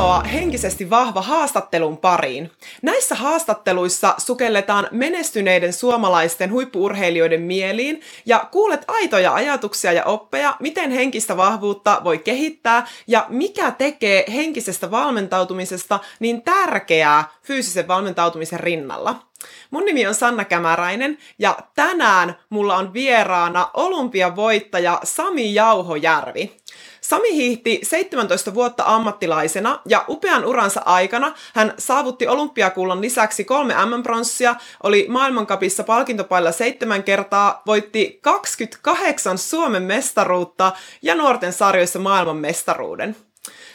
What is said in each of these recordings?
tervetuloa henkisesti vahva haastattelun pariin. Näissä haastatteluissa sukelletaan menestyneiden suomalaisten huippuurheilijoiden mieliin ja kuulet aitoja ajatuksia ja oppeja, miten henkistä vahvuutta voi kehittää ja mikä tekee henkisestä valmentautumisesta niin tärkeää fyysisen valmentautumisen rinnalla. Mun nimi on Sanna Kämäräinen ja tänään mulla on vieraana olympiavoittaja Sami Jauhojärvi. Sami hiihti 17 vuotta ammattilaisena ja upean uransa aikana hän saavutti olympiakullan lisäksi kolme M-pronssia, oli maailmankapissa palkintopailla seitsemän kertaa, voitti 28 Suomen mestaruutta ja nuorten sarjoissa maailman mestaruuden.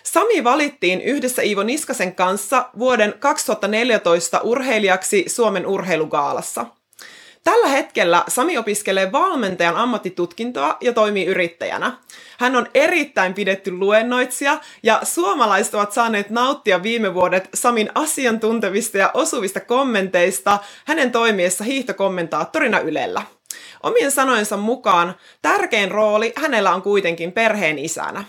Sami valittiin yhdessä Iivo Niskasen kanssa vuoden 2014 urheilijaksi Suomen urheilugaalassa. Tällä hetkellä Sami opiskelee valmentajan ammattitutkintoa ja toimii yrittäjänä. Hän on erittäin pidetty luennoitsija ja suomalaiset ovat saaneet nauttia viime vuodet Samin asiantuntevista ja osuvista kommenteista hänen toimiessa hiihtokommentaattorina Ylellä. Omien sanojensa mukaan tärkein rooli hänellä on kuitenkin perheen isänä.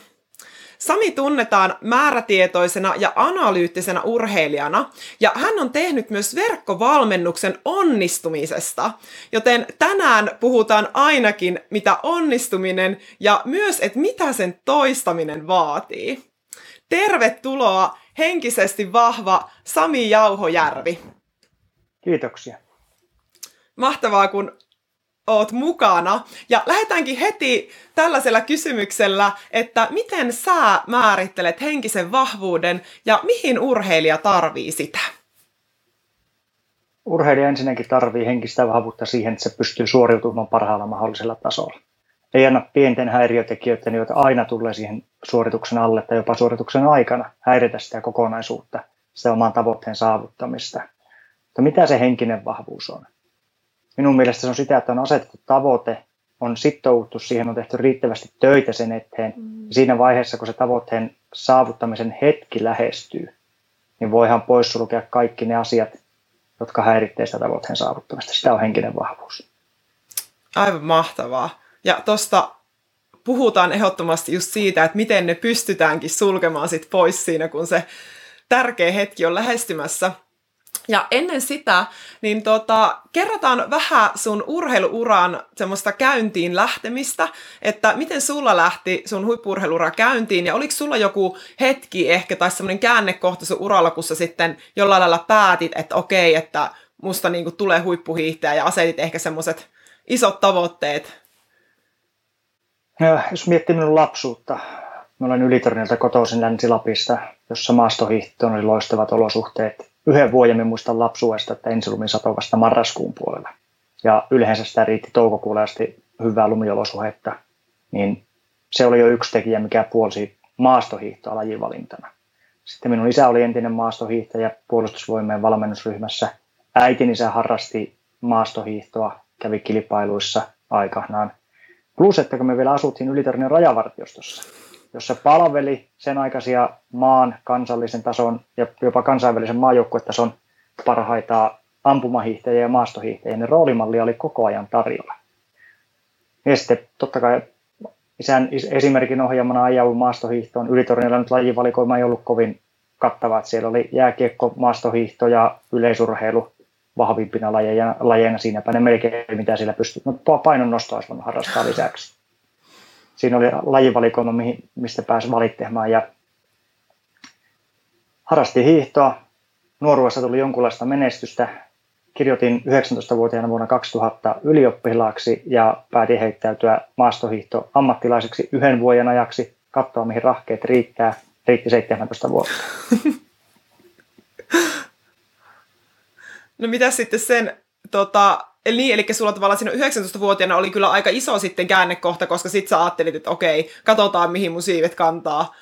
Sami tunnetaan määrätietoisena ja analyyttisena urheilijana, ja hän on tehnyt myös verkkovalmennuksen onnistumisesta. Joten tänään puhutaan ainakin, mitä onnistuminen ja myös, että mitä sen toistaminen vaatii. Tervetuloa henkisesti vahva Sami Jauhojärvi. Kiitoksia. Mahtavaa, kun oot mukana. Ja lähdetäänkin heti tällaisella kysymyksellä, että miten sä määrittelet henkisen vahvuuden ja mihin urheilija tarvii sitä? Urheilija ensinnäkin tarvii henkistä vahvuutta siihen, että se pystyy suoriutumaan parhaalla mahdollisella tasolla. Ei anna pienten häiriötekijöiden, joita aina tulee siihen suorituksen alle tai jopa suorituksen aikana, häiritä sitä kokonaisuutta, sitä oman tavoitteen saavuttamista. Mutta mitä se henkinen vahvuus on? Minun mielestä se on sitä, että on asetettu tavoite, on sitouduttu siihen, on tehty riittävästi töitä sen eteen. Mm. Siinä vaiheessa, kun se tavoitteen saavuttamisen hetki lähestyy, niin voihan poissulkea kaikki ne asiat, jotka häiritsevät sitä tavoitteen saavuttamista. Sitä on henkinen vahvuus. Aivan mahtavaa. Ja tuosta puhutaan ehdottomasti just siitä, että miten ne pystytäänkin sulkemaan sit pois siinä, kun se tärkeä hetki on lähestymässä. Ja ennen sitä, niin tota, kerrotaan vähän sun urheiluuran semmoista käyntiin lähtemistä, että miten sulla lähti sun huippurheiluura käyntiin, ja oliko sulla joku hetki ehkä tai semmoinen käännekohta sun uralla, kun sä sitten jollain lailla päätit, että okei, että musta niinku tulee huippuhiihtäjä, ja asetit ehkä semmoiset isot tavoitteet? No, jos miettii minun lapsuutta, mä olen Ylitornilta kotoisin Länsi-Lapista, jossa maastohiihtoon oli loistavat olosuhteet yhden vuoden minä muistan lapsuudesta, että ensilumi satoi vasta marraskuun puolella. Ja yleensä sitä riitti toukokuulle asti hyvää lumiolosuhetta. Niin se oli jo yksi tekijä, mikä puolsi maastohiihtoa lajivalintana. Sitten minun isä oli entinen maastohiihtäjä puolustusvoimien valmennusryhmässä. Äitini isä harrasti maastohiihtoa, kävi kilpailuissa aikanaan. Plus, että kun me vielä asuttiin Ylitornin rajavartiostossa, jossa palveli sen aikaisia maan kansallisen tason ja jopa kansainvälisen maajoukkuetason parhaita ampumahiihtäjiä ja maastohiihtäjiä, niin roolimallia oli koko ajan tarjolla. Ja sitten totta kai isän esimerkin ohjaamana ajavu maastohiihtoon. Ylitornilla nyt lajivalikoima ei ollut kovin kattava. Siellä oli jääkiekko, maastohiihto ja yleisurheilu vahvimpina lajeina, lajeina siinäpä ne melkein mitä siellä pystyy. Mutta painon nostoa olisi harrastaa lisäksi siinä oli lajivalikoima, mistä pääsi valittamaan ja harrasti hiihtoa. Nuoruudessa tuli jonkunlaista menestystä. Kirjoitin 19-vuotiaana vuonna 2000 ylioppilaaksi ja päätin heittäytyä maastohiihto ammattilaiseksi yhden vuoden ajaksi, katsoa mihin rahkeet riittää. Riitti 17 vuotta. No mitä sitten sen tota, Eli niin, eli sulla tavallaan siinä 19-vuotiaana oli kyllä aika iso sitten käännekohta, koska sit sä ajattelit, että okei, katsotaan mihin mun siivet kantaa.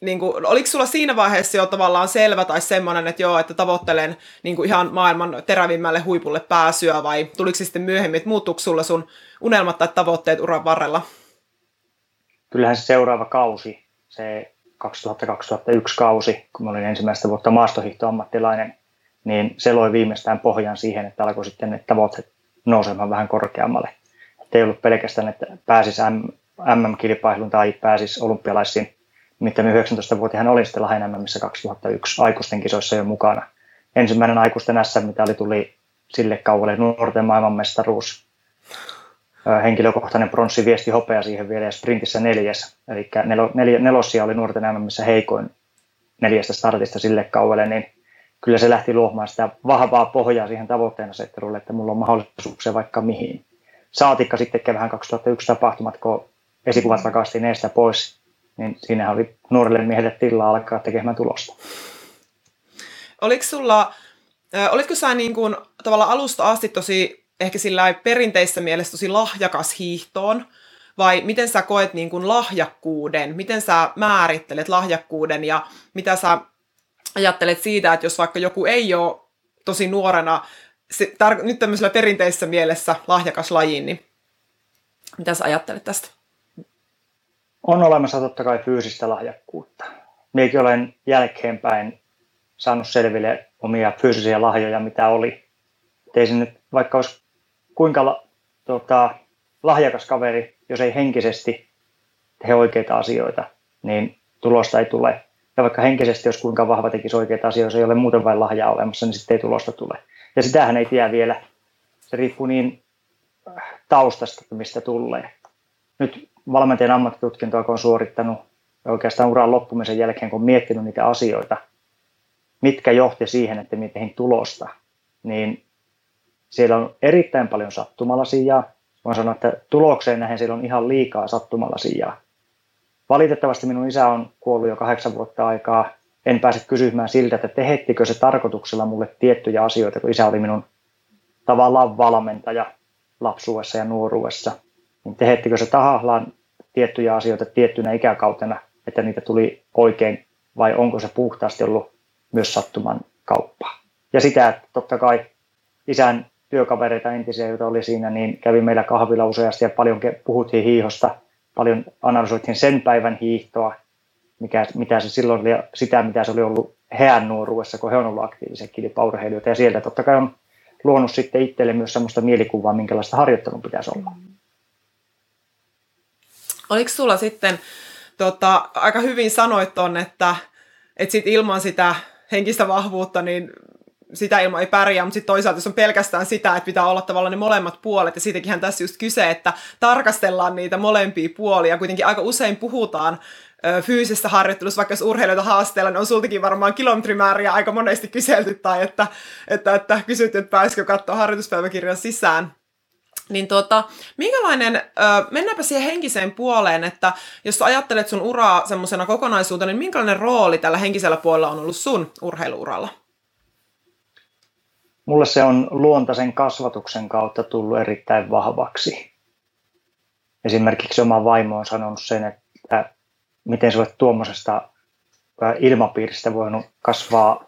Niin kuin, oliko sulla siinä vaiheessa jo tavallaan selvä tai semmoinen, että joo, että tavoittelen niin kuin ihan maailman terävimmälle huipulle pääsyä vai tuliko se sitten myöhemmin, että muuttuiko sulla sun unelmat tai tavoitteet uran varrella? Kyllähän se seuraava kausi, se 2000-2001 kausi, kun mä olin ensimmäistä vuotta maastohiihtoammattilainen, niin se loi viimeistään pohjan siihen, että alkoi sitten ne tavoitteet nousemaan vähän korkeammalle. Että ei ollut pelkästään, että pääsisi MM-kilpailuun tai pääsisi olympialaisiin mitä 19-vuotiaana olin sitten Lahden missä 2001 aikuisten kisoissa jo mukana. Ensimmäinen aikuisten SM, mitä oli tuli sille kaualle nuorten maailmanmestaruus. Henkilökohtainen pronssi viesti hopea siihen vielä ja sprintissä neljäs. Eli nel, nel, nelossia oli nuorten missä heikoin neljästä startista sille kaualle, niin kyllä se lähti luomaan sitä vahvaa pohjaa siihen tavoitteen asettelulle, että mulla on mahdollisuuksia vaikka mihin. Saatikka sitten kevään 2001 tapahtumat, kun esikuvat rakastiin eestä pois, niin siinä oli nuorille miehille tilaa alkaa tekemään tulosta. Oliko sulla, olitko sä niin kuin, tavallaan alusta asti tosi ehkä sillä perinteisessä mielessä tosi lahjakas hiihtoon, vai miten sä koet niin kuin lahjakkuuden, miten sä määrittelet lahjakkuuden ja mitä sä ajattelet siitä, että jos vaikka joku ei ole tosi nuorena, se, tar- nyt tämmöisellä perinteisessä mielessä lahjakas lajiin, niin mitä sä ajattelet tästä? On olemassa totta kai fyysistä lahjakkuutta. Minäkin olen jälkeenpäin saanut selville omia fyysisiä lahjoja, mitä oli. Teisin nyt, vaikka olisi kuinka la, tota, lahjakas kaveri, jos ei henkisesti tee oikeita asioita, niin tulosta ei tule. Ja vaikka henkisesti, jos kuinka vahva tekisi oikeita asioita, jos ei ole muuten vain lahjaa olemassa, niin sitten ei tulosta tule. Ja sitähän ei tiedä vielä. Se riippuu niin äh, taustasta, mistä tulee. Nyt valmentajan ammattitutkintoa, kun on suorittanut oikeastaan uran loppumisen jälkeen, kun on miettinyt niitä asioita, mitkä johti siihen, että minä tein tulosta, niin siellä on erittäin paljon sattumalasiaa. Voin sanoa, että tulokseen nähen siellä on ihan liikaa sattumalasiaa. Valitettavasti minun isä on kuollut jo kahdeksan vuotta aikaa. En pääse kysymään siltä, että tehettikö se tarkoituksella mulle tiettyjä asioita, kun isä oli minun tavallaan valmentaja lapsuudessa ja nuoruudessa. Niin tehettikö se tahallaan tiettyjä asioita tiettynä ikäkautena, että niitä tuli oikein, vai onko se puhtaasti ollut myös sattuman kauppaa. Ja sitä, että totta kai isän työkavereita entisiä, joita oli siinä, niin kävi meillä kahvilla useasti ja paljon puhuttiin hiihosta, paljon analysoitiin sen päivän hiihtoa, mikä, mitä se silloin oli, sitä, mitä se oli ollut heidän nuoruudessa, kun he on ollut aktiivisia kilpaurheilijoita. Ja sieltä totta kai on luonut sitten itselle myös sellaista mielikuvaa, minkälaista harjoittelun pitäisi olla. Oliko sulla sitten, tota, aika hyvin sanoit on, että, että sit ilman sitä henkistä vahvuutta, niin sitä ilman ei pärjää, mutta sitten toisaalta jos on pelkästään sitä, että pitää olla tavallaan ne molemmat puolet, ja siitäkin tässä just kyse, että tarkastellaan niitä molempia puolia, kuitenkin aika usein puhutaan fyysisessä harjoittelussa, vaikka jos urheilijoita haasteella, niin on sultakin varmaan kilometrimääriä aika monesti kyselty, tai että, että, että kysytty, että pääsikö katsoa harjoituspäiväkirjan sisään. Niin tuota, minkälainen, ö, mennäänpä siihen henkiseen puoleen, että jos ajattelet sun uraa semmoisena kokonaisuutena, niin minkälainen rooli tällä henkisellä puolella on ollut sun urheiluuralla? Mulle se on luontaisen kasvatuksen kautta tullut erittäin vahvaksi. Esimerkiksi oma vaimo on sanonut sen, että miten se olet tuommoisesta ilmapiiristä voinut kasvaa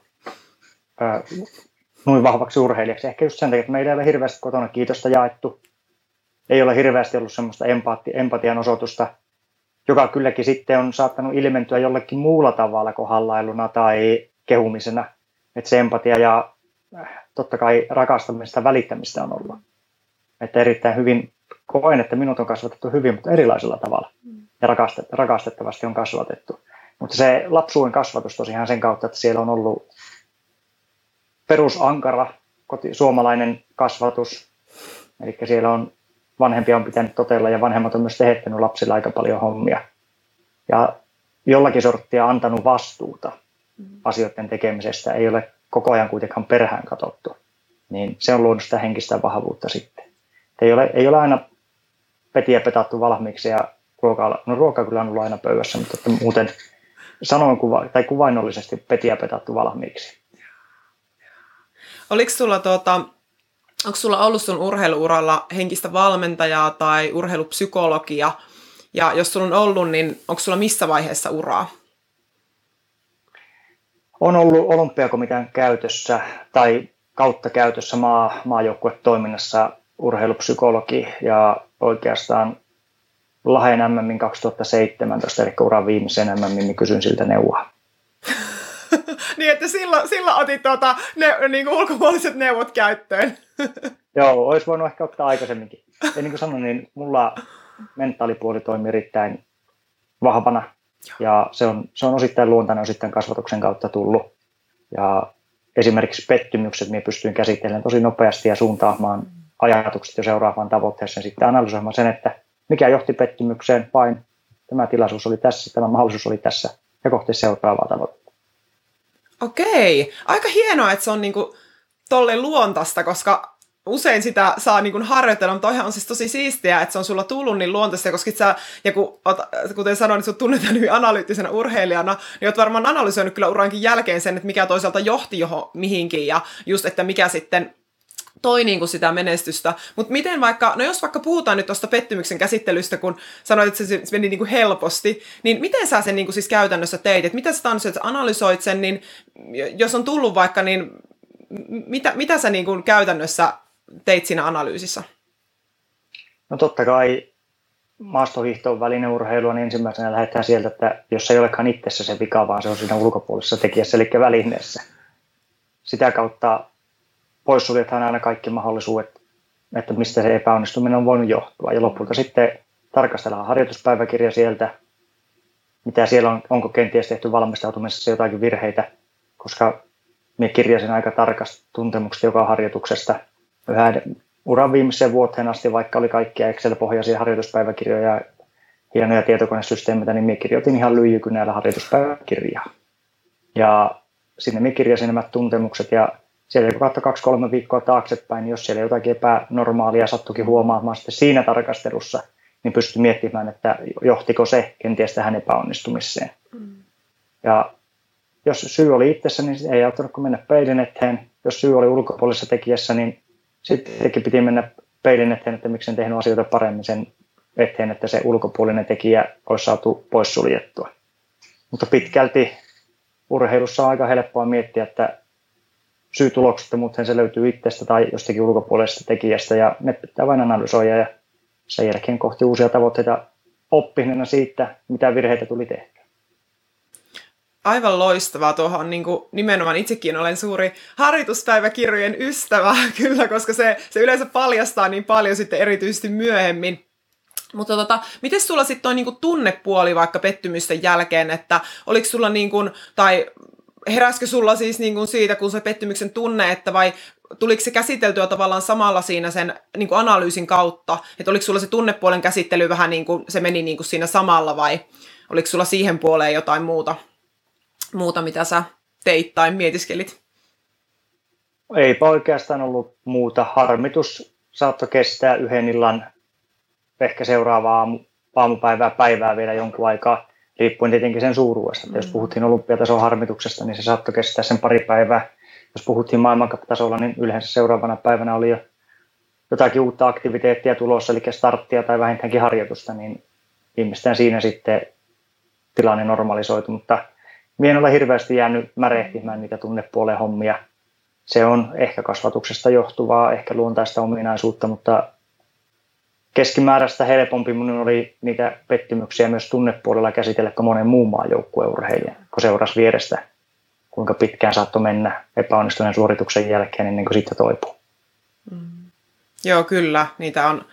noin vahvaksi urheilijaksi. Ehkä just sen takia, että meillä ei ole hirveästi kotona kiitosta jaettu. Ei ole hirveästi ollut semmoista empati, empatian osoitusta, joka kylläkin sitten on saattanut ilmentyä jollekin muulla tavalla kuin hallailuna tai kehumisena. Että se empatia ja totta kai rakastamista välittämistä on ollut. Että erittäin hyvin koen, että minut on kasvatettu hyvin, mutta erilaisella tavalla. Ja rakastettavasti on kasvatettu. Mutta se lapsuuden kasvatus tosiaan sen kautta, että siellä on ollut perusankara koti, suomalainen kasvatus. Eli siellä on vanhempia on pitänyt totella ja vanhemmat on myös tehettänyt lapsilla aika paljon hommia. Ja jollakin sorttia antanut vastuuta asioiden tekemisestä. Ei ole koko ajan kuitenkaan perhään katsottu. Niin se on luonut sitä henkistä vahvuutta sitten. Ei ole, ei ole aina petiä petattu valmiiksi ja ruokaa, no ruoka kyllä on ollut aina pöydässä, mutta että muuten sanoin kuva, tai kuvainnollisesti petiä petattu valmiiksi. Oliko sulla tuota, onko sulla ollut sun urheiluuralla henkistä valmentajaa tai urheilupsykologia? Ja jos sulla on ollut, niin onko sulla missä vaiheessa uraa? On ollut olympiakomitean käytössä tai kautta käytössä maa, maajoukkuetoiminnassa urheilupsykologi ja oikeastaan Lahden MM 2017, eli uran viimeisen MM, niin kysyn siltä neuvoa. niin, että silloin, silloin otit tuota, ne, niin kuin ulkopuoliset neuvot käyttöön. Joo, olisi voinut ehkä ottaa aikaisemminkin. Ja niin kuin sanoin, niin mulla mentaalipuoli toimii erittäin vahvana. Ja se on, se on osittain luontainen, osittain kasvatuksen kautta tullut. Ja esimerkiksi pettymykset minä pystyin käsittelemään tosi nopeasti ja suuntaamaan ajatukset jo seuraavaan tavoitteeseen. Sitten analysoimaan sen, että mikä johti pettymykseen, vain tämä tilaisuus oli tässä, tämä mahdollisuus oli tässä ja kohti seuraavaa tavoitetta. Okei, aika hienoa, että se on niinku tolle luontaista, koska usein sitä saa niin kuin harjoitella, mutta toihan on siis tosi siistiä, että se on sulla tullut niin luontaista, koska sä, ja kun, kuten sanoin, että sut tunnetaan hyvin analyyttisenä urheilijana, niin oot varmaan analysoinut kyllä urankin jälkeen sen, että mikä toisaalta johti johon mihinkin, ja just, että mikä sitten toi niin kuin sitä menestystä. Mutta miten vaikka, no jos vaikka puhutaan nyt tuosta pettymyksen käsittelystä, kun sanoit, että se meni niin kuin helposti, niin miten sä sen niin kuin siis käytännössä teit? Että mitä sä tanssit, että analysoit sen, niin jos on tullut vaikka, niin mitä, mitä sä niin kuin käytännössä teit siinä analyysissä? No totta kai maastohiihtoon välineurheilua, niin ensimmäisenä lähdetään sieltä, että jos ei olekaan itsessä se vika, vaan se on siinä ulkopuolisessa tekijässä, eli välineessä. Sitä kautta poissuljethan aina kaikki mahdollisuudet, että mistä se epäonnistuminen on voinut johtua. Ja lopulta sitten tarkastellaan harjoituspäiväkirja sieltä, mitä siellä on, onko kenties tehty valmistautumisessa jotakin virheitä, koska minä kirjasin aika tarkasti tuntemukset joka harjoituksesta – yhä uran viimeiseen vuoteen asti, vaikka oli kaikkia Excel-pohjaisia harjoituspäiväkirjoja ja hienoja tietokonesysteemejä, niin minä kirjoitin ihan lyijykynällä harjoituspäiväkirjaa. Ja sinne minä kirjasin nämä tuntemukset ja sieltä kun katsoi kaksi-kolme viikkoa taaksepäin, niin jos siellä jotakin epänormaalia sattukin huomaamaan sitten siinä tarkastelussa, niin pystyi miettimään, että johtiko se kenties tähän epäonnistumiseen. Mm. Ja jos syy oli itsessä, niin ei auttanut kuin mennä peilin eteen. Jos syy oli ulkopuolisessa tekijässä, niin sittenkin piti mennä peilin eteen, että miksi en tehnyt asioita paremmin sen eteen, että se ulkopuolinen tekijä olisi saatu poissuljettua. Mutta pitkälti urheilussa on aika helppoa miettiä, että mutta se löytyy itsestä tai jostakin ulkopuolisesta tekijästä ja ne pitää vain analysoida ja sen jälkeen kohti uusia tavoitteita oppineena siitä, mitä virheitä tuli tehty aivan loistavaa tuohon niin kuin nimenomaan itsekin olen suuri harjoituspäiväkirjojen ystävä kyllä, koska se, se yleensä paljastaa niin paljon sitten erityisesti myöhemmin. Mutta tota, miten sulla sitten toi niinku tunnepuoli vaikka pettymysten jälkeen, että oliko sulla niinku, tai heräskö sulla siis niinku siitä, kun se pettymyksen tunne, että vai tuliko se käsiteltyä tavallaan samalla siinä sen niin kuin analyysin kautta, että oliko sulla se tunnepuolen käsittely vähän niin kuin, se meni niin kuin siinä samalla vai oliko sulla siihen puoleen jotain muuta? Muuta, mitä sä teit tai mietiskelit? Eipä oikeastaan ollut muuta. Harmitus saattoi kestää yhden illan, ehkä seuraavaa aamu, aamupäivää päivää vielä jonkun aikaa, riippuen tietenkin sen suuruudesta. Mm. Jos puhuttiin olympiatason harmituksesta, niin se saattoi kestää sen pari päivää. Jos puhuttiin maailmankapitasolla, niin yleensä seuraavana päivänä oli jo jotakin uutta aktiviteettia tulossa, eli starttia tai vähintäänkin harjoitusta, niin viimeistään siinä sitten tilanne normalisoitu, mutta Mie en ole hirveästi jäänyt märehtimään niitä tunnepuolen hommia. Se on ehkä kasvatuksesta johtuvaa, ehkä luontaista ominaisuutta, mutta keskimääräistä helpompi minun oli niitä pettymyksiä myös tunnepuolella käsitellä kuin monen muun maan joukkueurheilijan, kun seurasi vierestä, kuinka pitkään saattoi mennä epäonnistuneen suorituksen jälkeen ennen kuin siitä toipuu. Mm. Joo, kyllä. Niitä on,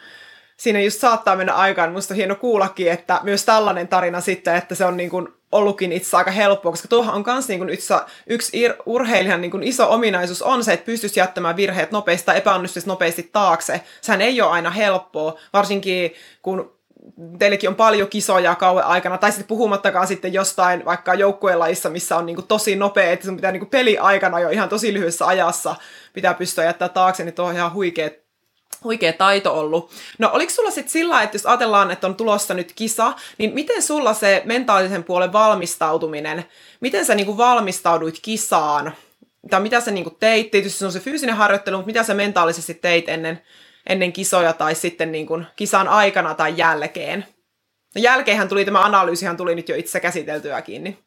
siinä just saattaa mennä aikaan. Musta on hieno kuullakin, että myös tällainen tarina sitten, että se on niin kuin ollutkin itse aika helppoa, koska tuohan on myös niin yksi, yksi urheilijan niin iso ominaisuus on se, että pystyisi jättämään virheet nopeasti tai epäonnistuisi nopeasti taakse. Sehän ei ole aina helppoa, varsinkin kun teillekin on paljon kisoja kauan aikana, tai sitten puhumattakaan sitten jostain vaikka joukkuelajissa, missä on niin tosi nopea, että sun pitää niin peli aikana jo ihan tosi lyhyessä ajassa pitää pystyä jättää taakse, niin tuo on ihan huikea huikea taito ollut. No oliko sulla sitten sillä, että jos ajatellaan, että on tulossa nyt kisa, niin miten sulla se mentaalisen puolen valmistautuminen, miten sä niinku valmistauduit kisaan? Tai mitä sä niinku teit? Tietysti se on se fyysinen harjoittelu, mutta mitä sä mentaalisesti teit ennen, ennen kisoja tai sitten niinku kisan aikana tai jälkeen? No jälkeenhän tuli tämä analyysihan tuli nyt jo itse käsiteltyäkin. Niin.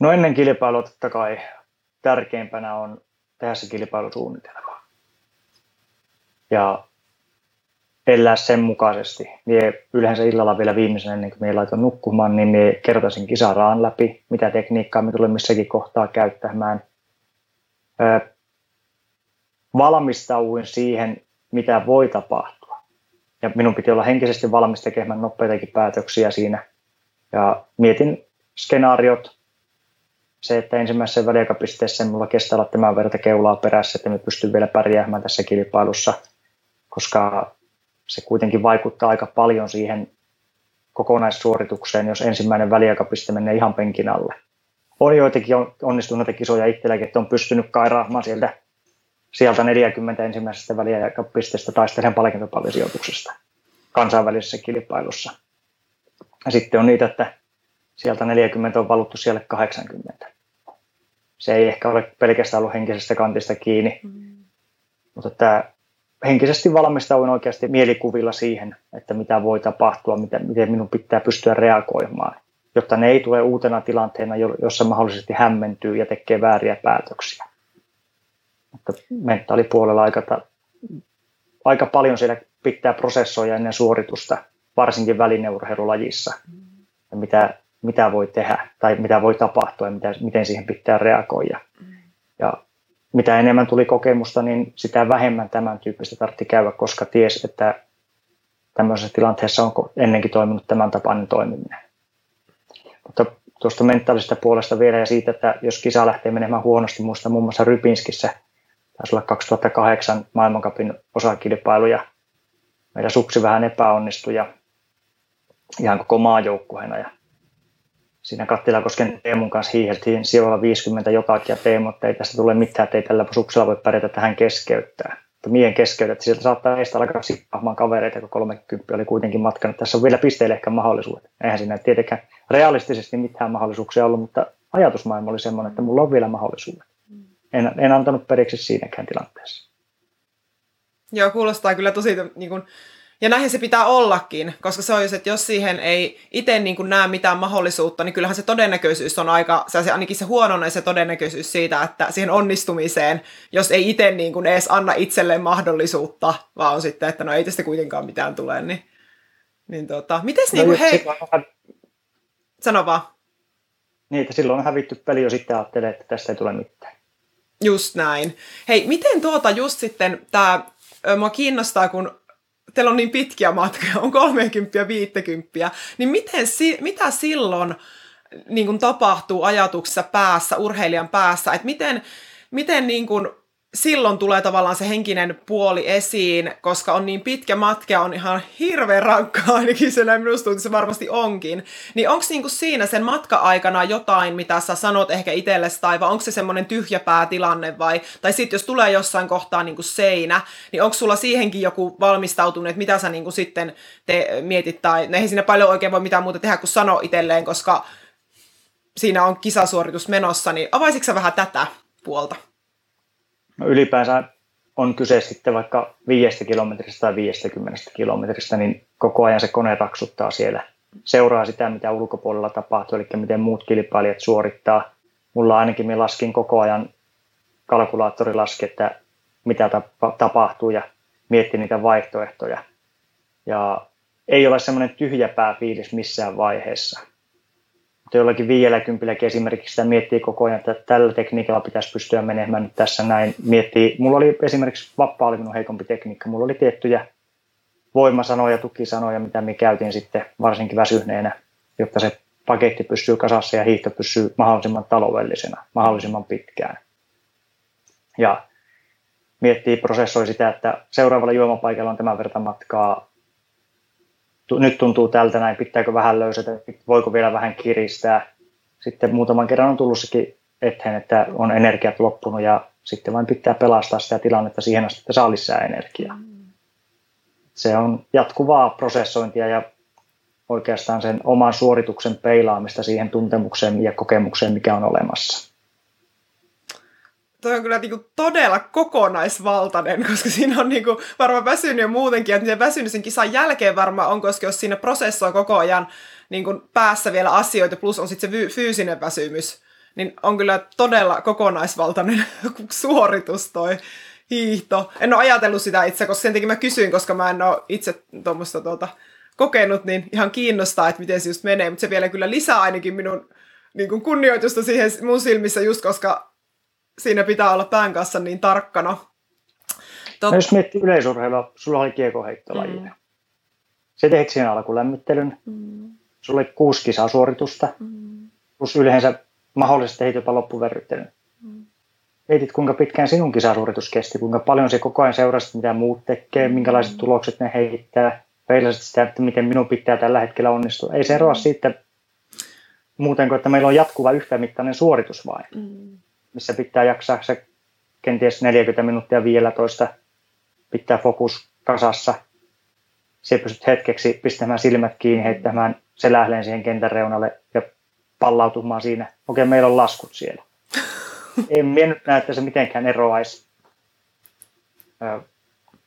No ennen kilpailua totta kai tärkeimpänä on tehdä se kilpailusuunnitelma ja elää sen mukaisesti. Mie yleensä illalla vielä viimeisenä, ennen kuin mie nukkumaan, niin mie kertaisin kisaraan läpi, mitä tekniikkaa me tulemme missäkin kohtaa käyttämään. Valmistauduin siihen, mitä voi tapahtua. Ja minun piti olla henkisesti valmis tekemään nopeitakin päätöksiä siinä. Ja mietin skenaariot, se, että ensimmäisessä väliaikapisteessä mulla kestää olla tämän verta keulaa perässä, että me pystyn vielä pärjäämään tässä kilpailussa, koska se kuitenkin vaikuttaa aika paljon siihen kokonaissuoritukseen, jos ensimmäinen väliaikapiste menee ihan penkin alle. On joitakin onnistuneita kisoja itselläkin, että on pystynyt kairaamaan sieltä, sieltä 40 ensimmäisestä väliaikapisteestä taistelemaan palkintopallisijoituksesta kansainvälisessä kilpailussa. Ja sitten on niitä, että sieltä 40 on valuttu siellä 80. Se ei ehkä ole pelkästään ollut henkisestä kantista kiinni, mm. mutta tämä henkisesti valmistauduin oikeasti mielikuvilla siihen, että mitä voi tapahtua, miten, minun pitää pystyä reagoimaan, jotta ne ei tule uutena tilanteena, jossa mahdollisesti hämmentyy ja tekee vääriä päätöksiä. Mutta mentaalipuolella aika, aika paljon siellä pitää prosessoida ennen suoritusta, varsinkin välineurheilulajissa, ja mitä, mitä voi tehdä tai mitä voi tapahtua ja miten siihen pitää reagoida. Ja mitä enemmän tuli kokemusta, niin sitä vähemmän tämän tyyppistä tarvitsi käydä, koska ties, että tämmöisessä tilanteessa on ennenkin toiminut tämän tapainen toimiminen. Mutta tuosta mentaalisesta puolesta vielä ja siitä, että jos kisa lähtee menemään huonosti, muista muun muassa Rypinskissä, taisi olla 2008 maailmankapin osakilpailu ja meidän suksi vähän epäonnistui ja ihan koko maajoukkueena ja siinä Kattilakosken Teemun kanssa hiiheltiin sijoilla 50 jotakin ja Teemu, että ei tästä tule mitään, että ei tällä suksella voi pärjätä, että hän keskeyttää. Mutta mien että sieltä saattaa estä alkaa sippaamaan kavereita, kun 30 oli kuitenkin matkanut. Tässä on vielä pisteille ehkä mahdollisuudet. Eihän siinä tietenkään realistisesti mitään mahdollisuuksia ollut, mutta ajatusmaailma oli semmoinen, että mulla on vielä mahdollisuudet. En, en antanut periksi siinäkään tilanteessa. Joo, kuulostaa kyllä tosi niin kuin, ja näinhän se pitää ollakin, koska se on just, että jos siihen ei itse niin kuin näe mitään mahdollisuutta, niin kyllähän se todennäköisyys on aika, se ainakin se huonoinen se todennäköisyys siitä, että siihen onnistumiseen, jos ei itse niin kuin edes anna itselleen mahdollisuutta, vaan on sitten, että no ei tästä kuitenkaan mitään tule, niin, niin tota, mites no, niin kuin, hei, on... sano vaan. Niin, että silloin on hävitty peli jo sitten ajattelee, että tästä ei tule mitään. Just näin. Hei, miten tuota just sitten tämä, mua kiinnostaa, kun teillä on niin pitkiä matkoja, on 30 ja 50, niin miten, mitä silloin niin kuin tapahtuu ajatuksessa päässä, urheilijan päässä, että miten, miten niin kuin silloin tulee tavallaan se henkinen puoli esiin, koska on niin pitkä matka, on ihan hirveän rankkaa, ainakin se näin minusta tuntuu, se varmasti onkin. Niin onko niinku siinä sen matka-aikana jotain, mitä sä sanot ehkä itsellesi, tai onko se semmoinen tyhjäpäätilanne, vai, tai sitten jos tulee jossain kohtaa niinku seinä, niin onko sulla siihenkin joku valmistautunut, että mitä sä niinku sitten te mietit, tai eihän siinä paljon oikein voi mitään muuta tehdä kuin sano itselleen, koska siinä on kisasuoritus menossa, niin avaisitko sä vähän tätä puolta? No ylipäänsä on kyse sitten vaikka viiestä kilometristä tai 50 kilometristä, niin koko ajan se kone raksuttaa siellä. Seuraa sitä, mitä ulkopuolella tapahtuu, eli miten muut kilpailijat suorittaa. Mulla ainakin me laskin koko ajan, kalkulaattori laski, että mitä tapahtuu ja mietti niitä vaihtoehtoja. Ja ei ole semmoinen tyhjäpää fiilis missään vaiheessa mutta jollakin 50 esimerkiksi sitä miettii koko ajan, että tällä tekniikalla pitäisi pystyä menemään nyt tässä näin. Miettii, mulla oli esimerkiksi vapaa oli minun heikompi tekniikka, mulla oli tiettyjä voimasanoja, tukisanoja, mitä me käytin sitten varsinkin väsyneenä, jotta se paketti pysyy kasassa ja hiihto pysyy mahdollisimman taloudellisena, mahdollisimman pitkään. Ja miettii, prosessoi sitä, että seuraavalla juomapaikalla on tämän verran matkaa, nyt tuntuu tältä näin, pitääkö vähän löysätä, voiko vielä vähän kiristää. Sitten muutaman kerran on tullut sekin eteen, että on energiat loppunut ja sitten vain pitää pelastaa sitä tilannetta siihen asti, että saa lisää energiaa. Se on jatkuvaa prosessointia ja oikeastaan sen oman suorituksen peilaamista siihen tuntemukseen ja kokemukseen, mikä on olemassa toi on kyllä niinku todella kokonaisvaltainen, koska siinä on niinku varmaan väsynyt jo muutenkin, että miten väsynyt sen kisan jälkeen varmaan on, koska jos siinä prosessoi koko ajan niinku päässä vielä asioita, plus on sitten se fyysinen väsymys, niin on kyllä todella kokonaisvaltainen suoritus toi hiihto. En ole ajatellut sitä itse, koska sen takia mä kysyin, koska mä en ole itse tuommoista tuota, kokenut, niin ihan kiinnostaa, että miten se just menee, mutta se vielä kyllä lisää ainakin minun niin kuin kunnioitusta siihen mun silmissä just, koska siinä pitää olla pään kanssa niin tarkkana. Tot... No jos miettii yleisurheilua, sulla oli kiekoheittolajia. Mm. Se teit siinä alkulämmittelyn. Mm. sulla oli kuusi kisasuoritusta, mm. plus yleensä mahdollisesti heitit jopa loppuverryttelyn. Mm. Mietit, kuinka pitkään sinun kisasuoritus kesti, kuinka paljon se koko ajan seurasit, mitä muut tekee, mm. minkälaiset tulokset ne heittää, peilasit sitä, että miten minun pitää tällä hetkellä onnistua. Ei se eroa mm. siitä muuten kuin, että meillä on jatkuva yhtämittainen suoritus vain, mm. Missä pitää jaksaa se kenties 40 minuuttia vielä toista, pitää fokus kasassa. Se pystyt hetkeksi pistämään silmät kiinni, heittämään selähleen siihen kentän reunalle ja pallautumaan siinä. Okei, meillä on laskut siellä. En minä nyt näe, että se mitenkään eroaisi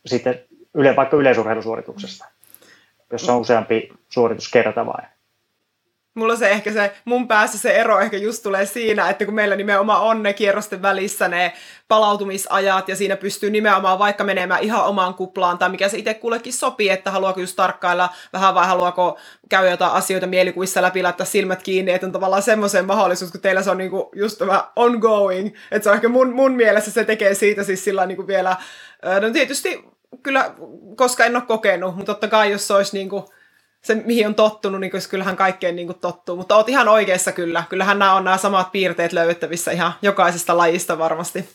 sitten yle, vaikka yleisurheilusuorituksesta, jossa on useampi suoritus kerta vain mulla se ehkä se, mun päässä se ero ehkä just tulee siinä, että kun meillä nimenomaan on ne kierrosten välissä ne palautumisajat ja siinä pystyy nimenomaan vaikka menemään ihan omaan kuplaan tai mikä se itse kullekin sopii, että haluaako just tarkkailla vähän vai haluaako käydä jotain asioita mielikuvissa läpi, laittaa silmät kiinni, että on tavallaan semmoisen mahdollisuus, kun teillä se on niinku just tämä ongoing, että se on ehkä mun, mun mielessä se tekee siitä siis sillä niinku vielä, no tietysti kyllä, koska en ole kokenut, mutta totta kai jos se olisi niinku, se, mihin on tottunut, niin kyllähän kaikkeen niin kuin tottuu. Mutta oot ihan oikeassa kyllä. Kyllähän nämä on nämä samat piirteet löydettävissä ihan jokaisesta lajista varmasti.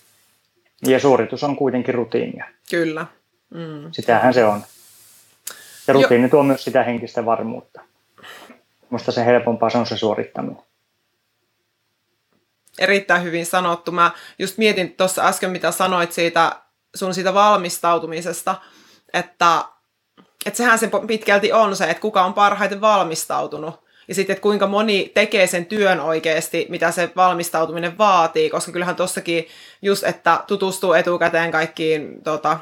Ja suoritus on kuitenkin rutiinia. Kyllä. Mm. Sitähän se on. Ja rutiini jo. tuo myös sitä henkistä varmuutta. Musta se helpompaa se on se suorittaminen. Erittäin hyvin sanottu. Mä just mietin tuossa äsken, mitä sanoit siitä sun siitä valmistautumisesta, että että sehän se pitkälti on se, että kuka on parhaiten valmistautunut. Ja sitten, että kuinka moni tekee sen työn oikeasti, mitä se valmistautuminen vaatii, koska kyllähän tuossakin just, että tutustuu etukäteen kaikkiin tota,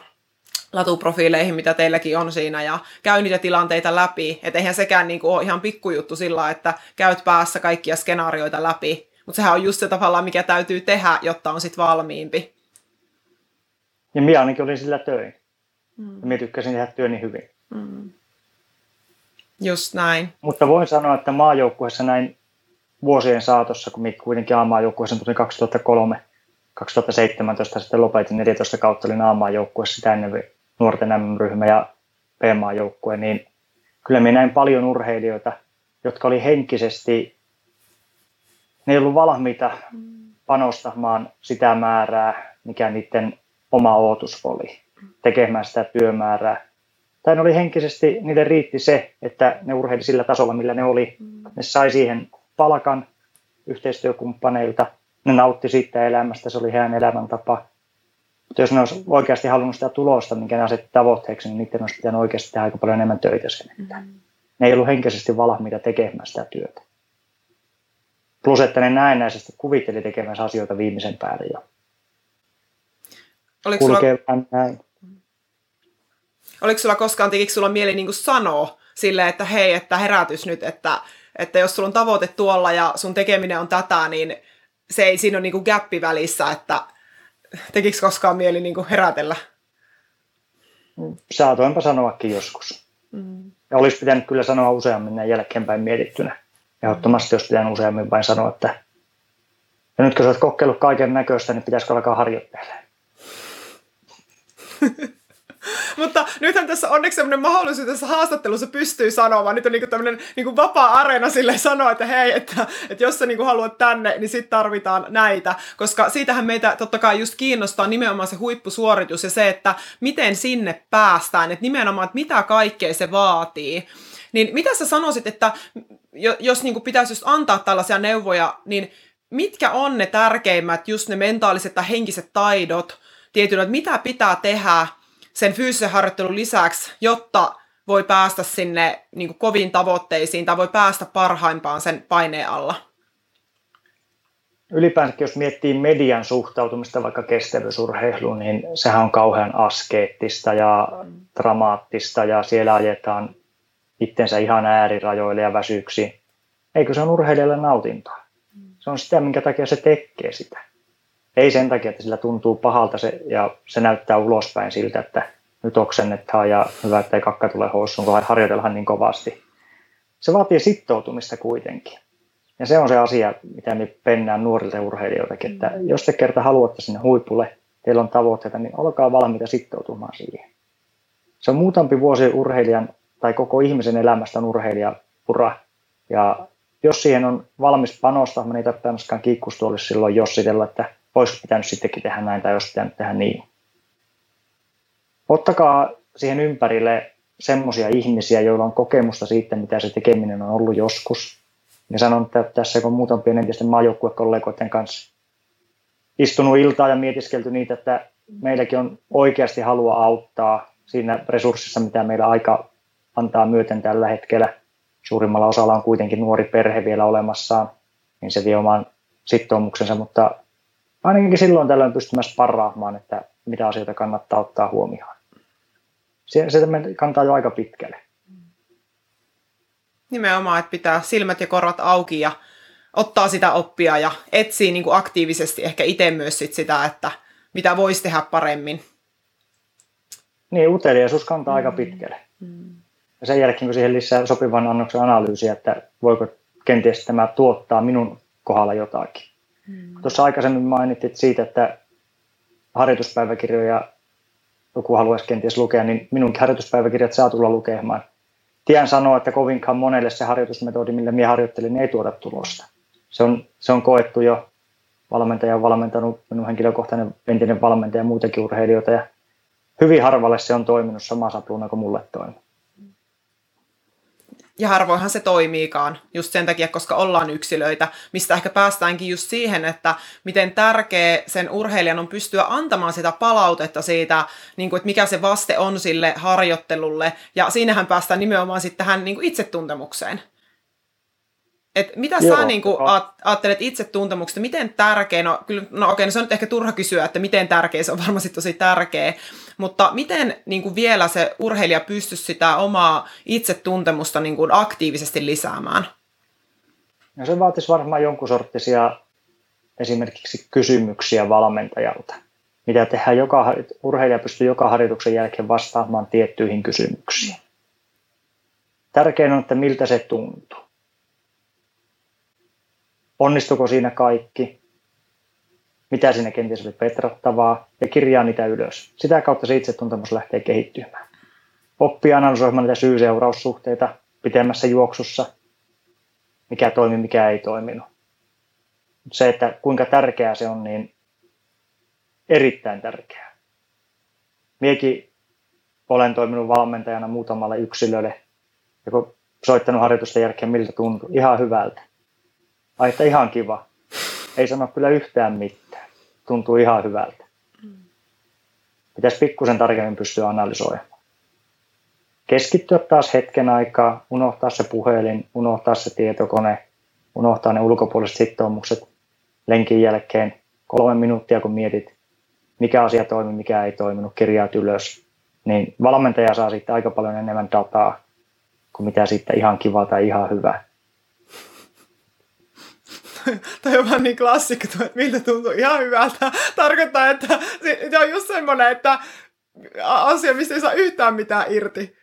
latuprofiileihin, mitä teilläkin on siinä, ja käy niitä tilanteita läpi. Että eihän sekään niinku ole ihan pikkujuttu sillä, että käyt päässä kaikkia skenaarioita läpi. Mutta sehän on just se tavallaan, mikä täytyy tehdä, jotta on sitten valmiimpi. Ja minä ainakin olin sillä töin. Mm. Ja minä tykkäsin tehdä työni hyvin. Mm. Just näin. Mutta voin sanoa, että maajoukkueessa näin vuosien saatossa, kun kuitenkin A-maajoukkueessa tuli 2003, 2017 sitten lopetin 14 kautta olin A-maajoukkueessa sitä ennen nuorten M-ryhmä ja B-maajoukkue, niin kyllä minä näin paljon urheilijoita, jotka oli henkisesti, ne ei ollut valmiita panostamaan sitä määrää, mikä niiden oma ootus oli, tekemään sitä työmäärää tai ne oli henkisesti, niille riitti se, että ne urheili sillä tasolla, millä ne oli. Mm. Ne sai siihen palkan yhteistyökumppaneilta, ne nautti siitä elämästä, se oli heidän elämäntapa. Mutta jos ne olisi oikeasti halunnut sitä tulosta, minkä ne asetti tavoitteeksi, niin niiden olisi pitänyt oikeasti tehdä aika paljon enemmän töitä sen että mm. Ne ei ollut henkisesti valmiita tekemään sitä työtä. Plus, että ne näennäisesti kuvitteli tekemässä asioita viimeisen päälle jo. Oliko Kulkee sulla... näin. Oliko sulla koskaan, tekikö sulla mieli niin kuin sanoa silleen, että hei, että herätys nyt, että, että jos sulla on tavoite tuolla ja sun tekeminen on tätä, niin se ei siinä ole niin kuin gappi välissä, että tekikö koskaan mieli niin kuin herätellä? Saatoinpa sanoakin joskus. Mm. Ja olisi pitänyt kyllä sanoa useammin näin jälkeenpäin mietittynä. Ehdottomasti olisi pitänyt useammin vain sanoa, että ja nyt kun sä olet kokeillut kaiken näköistä, niin pitäisikö alkaa harjoittelemaan. Mutta nythän tässä onneksi sellainen mahdollisuus tässä haastattelussa pystyy sanomaan. Nyt on niinku tämmöinen niinku vapaa-areena sille sanoa, että hei, että, että jos sä niinku haluat tänne, niin sitten tarvitaan näitä. Koska siitähän meitä totta kai just kiinnostaa nimenomaan se huippusuoritus ja se, että miten sinne päästään. Että nimenomaan, että mitä kaikkea se vaatii. Niin mitä sä sanoisit, että jos niinku pitäisi just antaa tällaisia neuvoja, niin mitkä on ne tärkeimmät, just ne mentaaliset tai henkiset taidot, tietyllä, että mitä pitää tehdä, sen fyysisen harjoittelun lisäksi, jotta voi päästä sinne niin kuin koviin tavoitteisiin tai voi päästä parhaimpaan sen paineen alla? Ylipäänsä jos miettii median suhtautumista vaikka kestävyysurheiluun, niin sehän on kauhean askeettista ja dramaattista ja siellä ajetaan itsensä ihan äärirajoille ja väsyksi. Eikö se on urheilijalle nautintoa? Se on sitä, minkä takia se tekee sitä. Ei sen takia, että sillä tuntuu pahalta se, ja se näyttää ulospäin siltä, että nyt oksennetaan ja hyvä, että ei kakka tule housuun, kun harjoitellaan niin kovasti. Se vaatii sitoutumista kuitenkin. Ja se on se asia, mitä me pennään nuorilta urheilijoiltakin, että mm. jos te kerta haluatte sinne huipulle, teillä on tavoitteita, niin olkaa valmiita sitoutumaan siihen. Se on muutampi vuosi urheilijan tai koko ihmisen elämästä on urheilijapura. Ja jos siihen on valmis panosta, mä ei tarvitse kiikkustuolissa silloin jossitella, että olisi pitänyt sittenkin tehdä näin tai olisi pitänyt tehdä niin. Ottakaa siihen ympärille semmoisia ihmisiä, joilla on kokemusta siitä, mitä se tekeminen on ollut joskus. Ja sanon, että tässä kun muutamien entisten maajoukkuekollegoiden kanssa istunut iltaa ja mietiskelty niitä, että meilläkin on oikeasti halua auttaa siinä resurssissa, mitä meillä aika antaa myöten tällä hetkellä. Suurimmalla osalla on kuitenkin nuori perhe vielä olemassaan, niin se vie oman sitoumuksensa, mutta ainakin silloin tällöin pystymässä parraamaan, että mitä asioita kannattaa ottaa huomioon. Se, se kantaa jo aika pitkälle. Nimenomaan, että pitää silmät ja korvat auki ja ottaa sitä oppia ja etsii niin kuin aktiivisesti ehkä itse myös sit sitä, että mitä voisi tehdä paremmin. Niin, uteliaisuus kantaa mm. aika pitkälle. Mm. Ja sen jälkeen, kun siihen lisää sopivan annoksen analyysiä, että voiko kenties tämä tuottaa minun kohdalla jotakin. Mm. Tuossa aikaisemmin mainittit siitä, että harjoituspäiväkirjoja joku haluaisi kenties lukea, niin minun harjoituspäiväkirjat saa tulla lukemaan. Tien sanoa, että kovinkaan monelle se harjoitusmetodi, millä minä harjoittelin, ei tuota tulosta. Se on, se on koettu jo. Valmentaja on valmentanut, minun henkilökohtainen entinen valmentaja ja muitakin urheilijoita. Ja hyvin harvalle se on toiminut sama sapluuna kuin mulle toimii. Ja harvoinhan se toimiikaan just sen takia, koska ollaan yksilöitä, mistä ehkä päästäänkin just siihen, että miten tärkeä sen urheilijan on pystyä antamaan sitä palautetta siitä, niin kuin, että mikä se vaste on sille harjoittelulle. Ja siinähän päästään nimenomaan sitten tähän niin kuin itsetuntemukseen. Et mitä Joo, sä niin kuin, ajattelet itse tuntemuksesta, miten tärkeä, no, kyllä, no okei, no se on nyt ehkä turha kysyä, että miten tärkeä, se on varmasti tosi tärkeä, mutta miten niin kuin vielä se urheilija pystyisi sitä omaa itsetuntemusta niin kuin aktiivisesti lisäämään? No se vaatisi varmaan jonkun sorttisia esimerkiksi kysymyksiä valmentajalta. Mitä tehdään, joka, urheilija pystyy joka harjoituksen jälkeen vastaamaan tiettyihin kysymyksiin. Tärkein on, että miltä se tuntuu onnistuko siinä kaikki, mitä siinä kenties oli petrattavaa, ja kirjaa niitä ylös. Sitä kautta se itsetuntemus lähtee kehittymään. Oppii analysoimaan niitä syy-seuraussuhteita pitemmässä juoksussa, mikä toimi, mikä ei toiminut. Se, että kuinka tärkeää se on, niin erittäin tärkeää. Miekin olen toiminut valmentajana muutamalle yksilölle, ja kun soittanut harjoitusten jälkeen, miltä tuntui, ihan hyvältä Ai, että ihan kiva. Ei sano kyllä yhtään mitään. Tuntuu ihan hyvältä. Pitäisi pikkusen tarkemmin pystyä analysoimaan. Keskittyä taas hetken aikaa, unohtaa se puhelin, unohtaa se tietokone, unohtaa ne ulkopuoliset sitoumukset lenkin jälkeen. Kolme minuuttia, kun mietit, mikä asia toimi, mikä ei toiminut, kirjaat ylös, niin valmentaja saa sitten aika paljon enemmän dataa kuin mitä sitten ihan kiva tai ihan hyvä tai on vaan niin klassikko, että miltä tuntuu ihan hyvältä. Tarkoittaa, että se on just semmoinen, että asia, mistä ei saa yhtään mitään irti.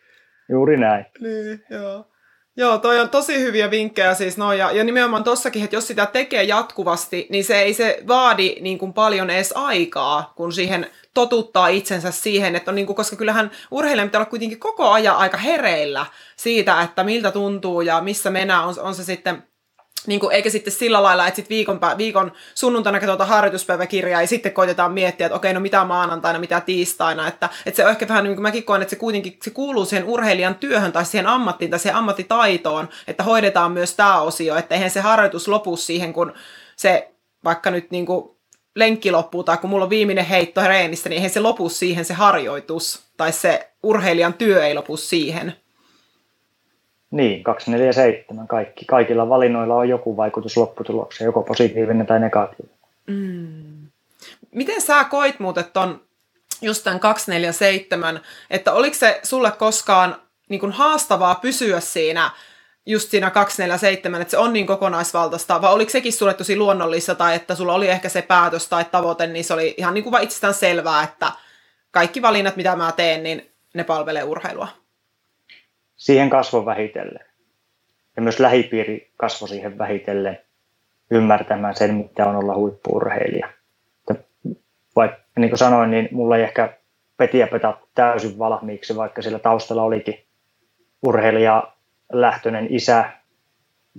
Juuri näin. Niin, joo. Joo, toi on tosi hyviä vinkkejä siis no, ja, ja nimenomaan tossakin, että jos sitä tekee jatkuvasti, niin se ei se vaadi niin kuin paljon edes aikaa, kun siihen totuttaa itsensä siihen, että on niin kuin, koska kyllähän urheilijan pitää olla kuitenkin koko ajan aika hereillä siitä, että miltä tuntuu ja missä mennään, on, on se sitten niin kuin, eikä sitten sillä lailla, että sit viikon, viikon sunnuntaina katsotaan harjoituspäiväkirjaa ja sitten koitetaan miettiä, että okei, no mitä maanantaina, mitä tiistaina. Että, että se on ehkä vähän niin kuin mäkin koen, että se kuitenkin se kuuluu siihen urheilijan työhön tai siihen ammattiin tai siihen ammattitaitoon, että hoidetaan myös tämä osio, että eihän se harjoitus lopu siihen, kun se vaikka nyt niin kuin lenkki loppuu tai kun mulla on viimeinen heitto reenissä, niin eihän se lopu siihen se harjoitus tai se urheilijan työ ei lopu siihen. Niin, 247. Kaikki, kaikilla valinnoilla on joku vaikutus lopputulokseen, joko positiivinen tai negatiivinen. Mm. Miten sä koit muuten ton just tämän 247, että oliko se sulle koskaan niin kuin haastavaa pysyä siinä just siinä 247, että se on niin kokonaisvaltaista, vai oliko sekin sulle tosi luonnollista, tai että sulla oli ehkä se päätös tai tavoite, niin se oli ihan niin kuin itsestään selvää, että kaikki valinnat, mitä mä teen, niin ne palvelee urheilua? Siihen kasvoi vähitellen. Ja myös lähipiiri kasvoi siihen vähitellen ymmärtämään sen, mitä on olla huippuurheilija. Vaikka niin kuin sanoin, niin mulla ei ehkä petiä petä täysin valmiiksi, vaikka sillä taustalla olikin urheilija lähtöinen isä,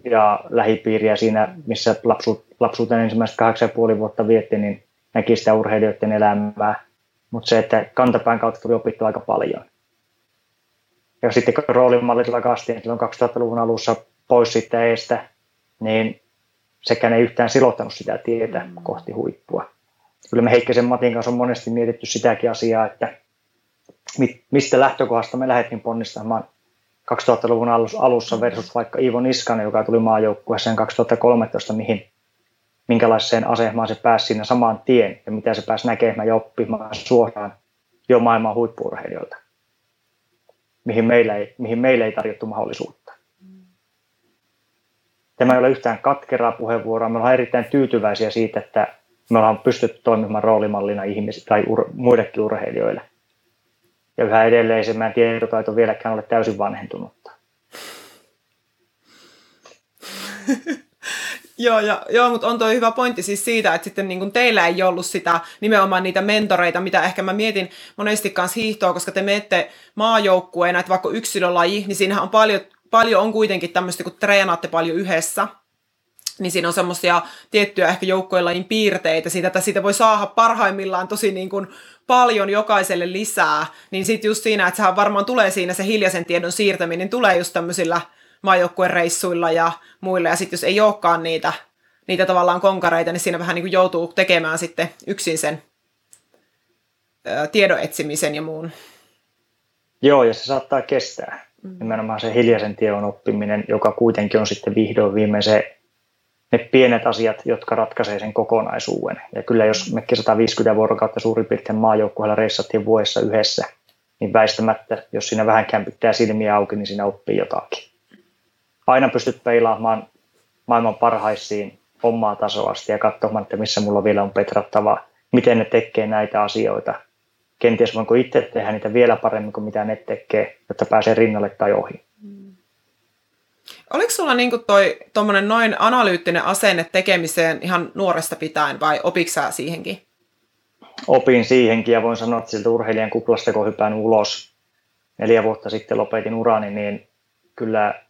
ja lähipiiriä siinä, missä lapsuut, lapsuuteen ensimmäiset kahdeksan puoli vuotta vietti, niin näki sitä urheilijoiden elämää. Mutta se, että kantapään kautta tuli opittu aika paljon. Ja sitten kun roolimallit lakastiin silloin 2000-luvun alussa pois siitä eestä, niin sekään ei yhtään silottanut sitä tietä mm. kohti huippua. Kyllä me Heikkäsen Matin kanssa on monesti mietitty sitäkin asiaa, että mistä lähtökohdasta me lähdettiin ponnistamaan 2000-luvun alussa versus vaikka Iivo Niskanen, joka tuli maajoukkueeseen 2013, mihin, minkälaiseen asemaan se pääsi siinä samaan tien ja mitä se pääsi näkemään ja oppimaan suoraan jo maailman huippuurheilijoilta, mihin meillä ei, mihin meillä ei tarjottu mahdollisuutta. Tämä ei ole yhtään katkeraa puheenvuoroa. Me ollaan erittäin tyytyväisiä siitä, että me ollaan pystytty toimimaan roolimallina ihmisille tai ur, muillekin urheilijoille. Ja yhä edelleen se meidän tietotaito vieläkään ole täysin vanhentunutta. joo, ja, joo, mutta on tuo hyvä pointti siis siitä, että sitten niin teillä ei ollut sitä nimenomaan niitä mentoreita, mitä ehkä mä mietin monesti kanssa hiihtoa, koska te menette maajoukkueena, että vaikka yksilölaji, niin siinähän on paljon, paljon on kuitenkin tämmöistä, kun treenaatte paljon yhdessä, niin siinä on semmoisia tiettyjä ehkä joukkojen piirteitä siitä, että siitä voi saada parhaimmillaan tosi niin kuin paljon jokaiselle lisää, niin sitten just siinä, että sehän varmaan tulee siinä se hiljaisen tiedon siirtäminen, niin tulee just tämmöisillä maajoukkueen reissuilla ja muilla, ja sitten jos ei olekaan niitä, niitä tavallaan konkareita, niin siinä vähän niin kuin joutuu tekemään sitten yksin sen ää, tiedon etsimisen ja muun. Joo, ja se saattaa kestää. Mm. Nimenomaan se hiljaisen tiedon oppiminen, joka kuitenkin on sitten vihdoin viimein se ne pienet asiat, jotka ratkaisee sen kokonaisuuden. Ja kyllä jos me 150 vuorokautta suurin piirtein maajoukkueella reissattiin vuodessa yhdessä, niin väistämättä, jos siinä vähänkään pitää silmiä auki, niin siinä oppii jotakin. Aina pystyt peilaamaan maailman parhaisiin omaa tasoasti ja katsomaan, että missä mulla vielä on petrattavaa, miten ne tekee näitä asioita. Kenties voinko itse tehdä niitä vielä paremmin kuin mitä ne tekee, jotta pääsee rinnalle tai ohi. Oliko sulla niinku toi noin analyyttinen asenne tekemiseen ihan nuoresta pitäen vai opiksä siihenkin? Opin siihenkin ja voin sanoa, että siltä urheilijan kuplasta kun hypään ulos neljä vuotta sitten lopetin urani, niin kyllä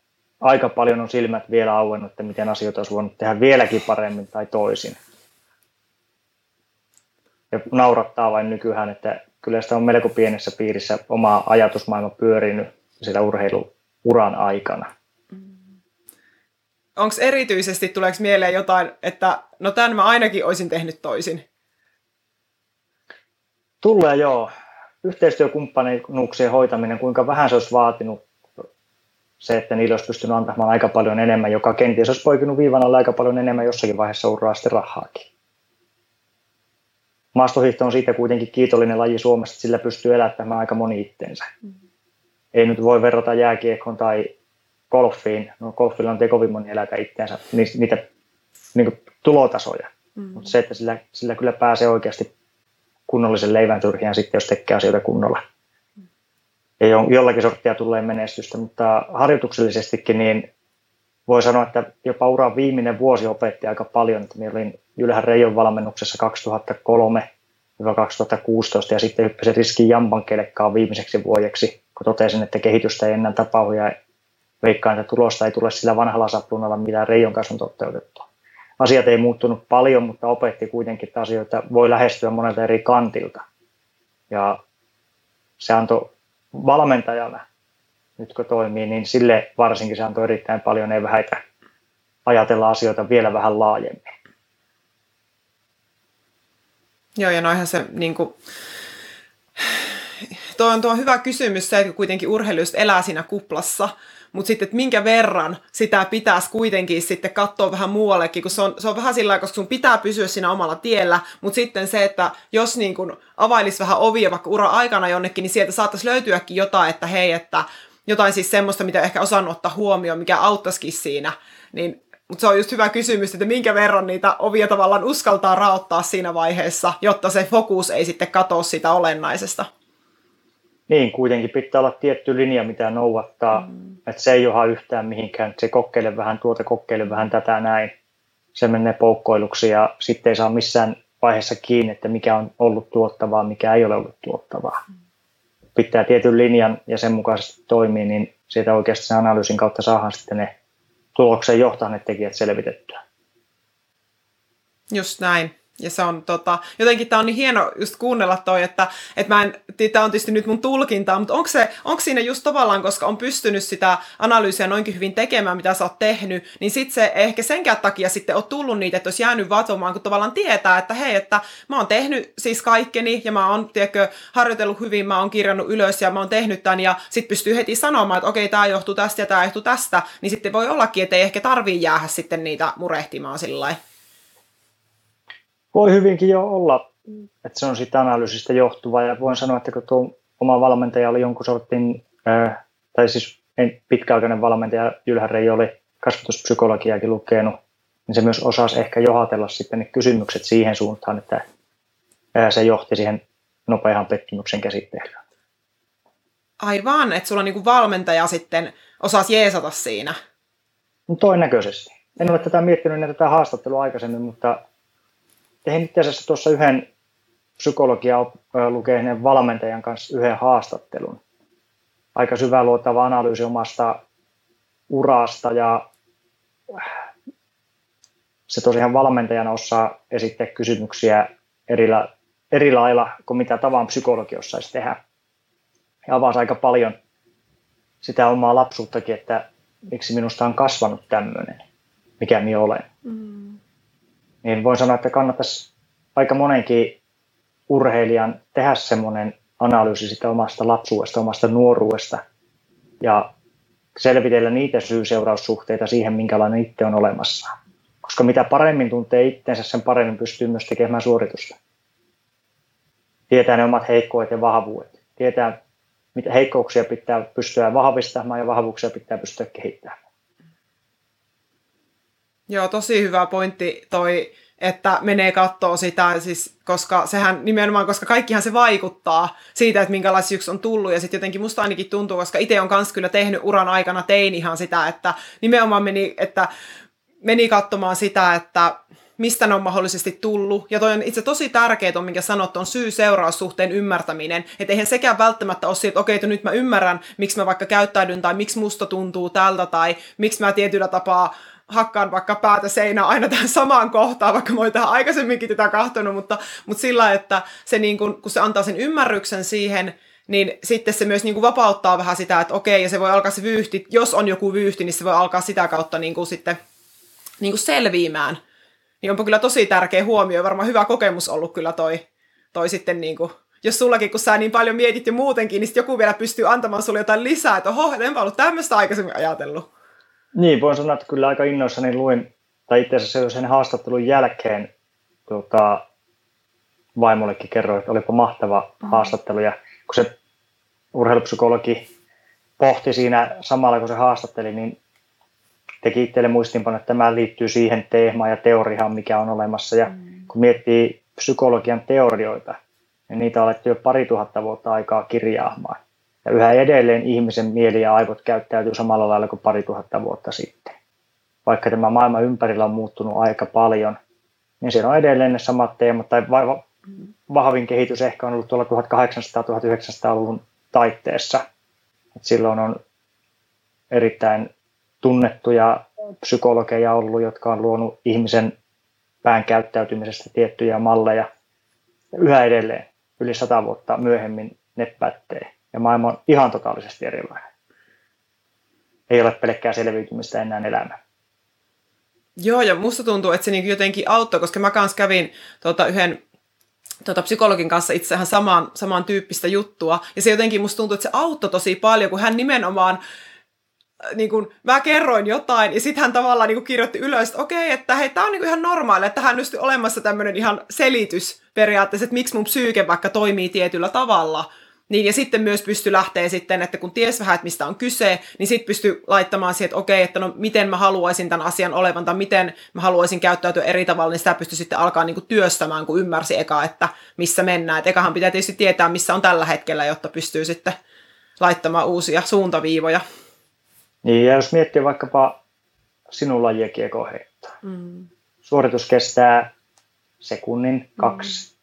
aika paljon on silmät vielä auennut, että miten asioita olisi voinut tehdä vieläkin paremmin tai toisin. Ja naurattaa vain nykyään, että kyllä sitä on melko pienessä piirissä oma ajatusmaailma pyörinyt sitä urheiluuran aikana onko erityisesti, tuleeko mieleen jotain, että no tämän mä ainakin olisin tehnyt toisin? Tulee joo. Yhteistyökumppanuuksien hoitaminen, kuinka vähän se olisi vaatinut se, että niillä olisi pystynyt antamaan aika paljon enemmän, joka kenties olisi poikinut viivan alle aika paljon enemmän jossakin vaiheessa uraa sitten rahaakin. Maastohiihto on siitä kuitenkin kiitollinen laji Suomessa, että sillä pystyy elättämään aika moni itteensä. Mm-hmm. Ei nyt voi verrata jääkiekkoon tai golfiin, no golfilla on kovin moni elätä itseänsä, niitä niin kuin tulotasoja. Mm. Mutta se, että sillä, sillä kyllä pääsee oikeasti kunnollisen leivän turhiaan sitten, jos tekee asioita kunnolla. Ja jollakin sorttia tulee menestystä, mutta harjoituksellisestikin niin voi sanoa, että jopa uran viimeinen vuosi opetti aika paljon. Että minä olin Ylhän Reijon valmennuksessa 2003-2016 ja sitten hyppäsin riskin Jampan kelekkaan viimeiseksi vuodeksi, kun totesin, että kehitystä ei enää tapahdu ja veikkaan, että tulosta ei tule sillä vanhalla sapluunalla, mitä Reijon kanssa on toteutettu. Asiat ei muuttunut paljon, mutta opetti kuitenkin, että asioita voi lähestyä monelta eri kantilta. Ja se antoi valmentajana, nyt kun toimii, niin sille varsinkin se antoi erittäin paljon eväitä ajatella asioita vielä vähän laajemmin. Joo, ja noihän se niin kuin, tuo on tuo hyvä kysymys se, että kuitenkin urheilusta elää siinä kuplassa, mutta sitten, että minkä verran sitä pitäisi kuitenkin sitten katsoa vähän muuallekin, kun se on, se on vähän sillä koska sun pitää pysyä siinä omalla tiellä, mutta sitten se, että jos niin kun availisi vähän ovia vaikka ura aikana jonnekin, niin sieltä saattaisi löytyäkin jotain, että hei, että jotain siis semmoista, mitä ehkä osannut ottaa huomioon, mikä auttaisikin siinä, niin mutta se on just hyvä kysymys, että minkä verran niitä ovia tavallaan uskaltaa raottaa siinä vaiheessa, jotta se fokus ei sitten katoa sitä olennaisesta. Niin, kuitenkin pitää olla tietty linja, mitä noudattaa. Mm. Että se ei joha yhtään mihinkään. Se kokeile vähän tuota, kokeile vähän tätä näin. Se menee poukkoiluksi ja sitten ei saa missään vaiheessa kiinni, että mikä on ollut tuottavaa, mikä ei ole ollut tuottavaa. Mm. Pitää tietyn linjan ja sen mukaisesti toimii, niin sieltä oikeasti sen analyysin kautta saadaan sitten ne tulokseen johtaneet tekijät selvitettyä. Just näin. Ja se on tota, jotenkin tämä on niin hieno just kuunnella toi, että, että mä en, tämä on tietysti nyt mun tulkintaa, mutta onko, se, onko siinä just tavallaan, koska on pystynyt sitä analyysiä noinkin hyvin tekemään, mitä sä oot tehnyt, niin sitten se ehkä senkään takia sitten on tullut niitä, että olisi jäänyt vatomaan, kun tavallaan tietää, että hei, että mä oon tehnyt siis kaikkeni ja mä oon, tiedätkö, harjoitellut hyvin, mä oon kirjannut ylös ja mä oon tehnyt tämän ja sitten pystyy heti sanomaan, että okei, tämä johtuu tästä ja tämä johtuu tästä, niin sitten voi ollakin, että ei ehkä tarvii jäädä sitten niitä murehtimaan sillä lailla. Voi hyvinkin jo olla, että se on siitä analyysistä johtuva ja voin sanoa, että kun tuo oma valmentaja oli jonkun sortin, ää, tai siis pitkäaikainen valmentaja Jylhä oli kasvatuspsykologiakin lukenut, niin se myös osasi ehkä johatella sitten ne kysymykset siihen suuntaan, että ää, se johti siihen nopean pettymyksen käsittelyyn. Aivan, että sulla on niin valmentaja sitten osasi jeesata siinä. No todennäköisesti. En ole tätä miettinyt ennen tätä haastattelua aikaisemmin, mutta tein itse asiassa tuossa yhden psykologia lukeneen valmentajan kanssa yhden haastattelun. Aika luotava analyysi omasta urasta ja se tosiaan valmentajana osaa esittää kysymyksiä eri, eri lailla kuin mitä tavan psykologi osaisi tehdä. Ja avasi aika paljon sitä omaa lapsuuttakin, että miksi minusta on kasvanut tämmöinen, mikä minä olen. Mm niin voin sanoa, että kannattaisi aika monenkin urheilijan tehdä semmoinen analyysi sitä omasta lapsuudesta, omasta nuoruudesta ja selvitellä niitä syy-seuraussuhteita siihen, minkälainen itse on olemassa. Koska mitä paremmin tuntee itsensä, sen paremmin pystyy myös tekemään suoritusta. Tietää ne omat heikkoudet ja vahvuudet. Tietää, mitä heikkouksia pitää pystyä vahvistamaan ja vahvuuksia pitää pystyä kehittämään. Joo, tosi hyvä pointti toi, että menee kattoo sitä, siis, koska sehän nimenomaan, koska kaikkihan se vaikuttaa siitä, että minkälaisia yksi on tullut, ja sitten jotenkin musta ainakin tuntuu, koska itse on kans kyllä tehnyt uran aikana, tein ihan sitä, että nimenomaan meni, että meni katsomaan sitä, että mistä ne on mahdollisesti tullut. Ja toi on itse tosi tärkeää, minkä sanot, on syy-seuraussuhteen ymmärtäminen. Että eihän sekään välttämättä ole että okei, että nyt mä ymmärrän, miksi mä vaikka käyttäydyn, tai miksi musta tuntuu tältä, tai miksi mä tietyllä tapaa hakkaan vaikka päätä seinää aina tähän samaan kohtaan, vaikka mä oon tähän aikaisemminkin tätä kahtonut, mutta, mutta sillä, että se niin kun, kun se antaa sen ymmärryksen siihen, niin sitten se myös niin kuin vapauttaa vähän sitä, että okei, ja se voi alkaa se vyyhti, jos on joku vyyhti, niin se voi alkaa sitä kautta niin kuin sitten niin kuin selviämään. Niin onpa kyllä tosi tärkeä huomio, varmaan hyvä kokemus ollut kyllä toi, toi sitten niin kuin, jos sullakin, kun sä niin paljon mietit jo muutenkin, niin joku vielä pystyy antamaan sulle jotain lisää, että oho, enpä ollut tämmöistä aikaisemmin ajatellut. Niin, voin sanoa, että kyllä aika innoissani luin, tai itse asiassa sen haastattelun jälkeen tuota, vaimollekin kerroin, että olipa mahtava mm. haastattelu, ja kun se urheilupsykologi pohti siinä samalla, kun se haastatteli, niin teki itselle muistinpano, että tämä liittyy siihen teemaan ja teoriaan, mikä on olemassa. Ja mm. kun miettii psykologian teorioita, niin niitä on alettu jo pari tuhatta vuotta aikaa kirjaamaan. Ja yhä edelleen ihmisen mieli ja aivot käyttäytyy samalla lailla kuin pari tuhatta vuotta sitten. Vaikka tämä maailma ympärillä on muuttunut aika paljon, niin siellä on edelleen ne samat teemat, tai vahvin kehitys ehkä on ollut tuolla 1800-1900-luvun taitteessa. Et silloin on erittäin tunnettuja psykologeja ollut, jotka on luonut ihmisen pään käyttäytymisestä tiettyjä malleja. Ja yhä edelleen, yli sata vuotta myöhemmin, ne pätee ja maailma on ihan totaalisesti erilainen. Ei ole pelkkää selviytymistä enää elämä. Joo, ja musta tuntuu, että se niin jotenkin auttoi, koska mä kanssa kävin tota, yhden tota, psykologin kanssa itsehän samaan, samaan tyyppistä juttua, ja se jotenkin musta tuntuu, että se auttoi tosi paljon, kun hän nimenomaan äh, niin kun, mä kerroin jotain, ja sitten hän tavallaan niin kirjoitti ylös, että okei, että hei, tämä on niin ihan normaali, että hän on olemassa tämmöinen ihan selitys periaatteessa, että miksi mun psyyke vaikka toimii tietyllä tavalla, niin, ja sitten myös pysty lähteä sitten, että kun ties vähän, että mistä on kyse, niin sitten pysty laittamaan siihen, että okei, että no miten mä haluaisin tämän asian olevan, tai miten mä haluaisin käyttäytyä eri tavalla, niin sitä pystyy sitten alkaa niin kuin työstämään, kun ymmärsi eka, että missä mennään. Et ekahan pitää tietysti tietää, missä on tällä hetkellä, jotta pystyy sitten laittamaan uusia suuntaviivoja. Niin, ja jos miettii vaikkapa sinun lajiakiekon heittoa. Mm. Suoritus kestää sekunnin, kaksi, mm.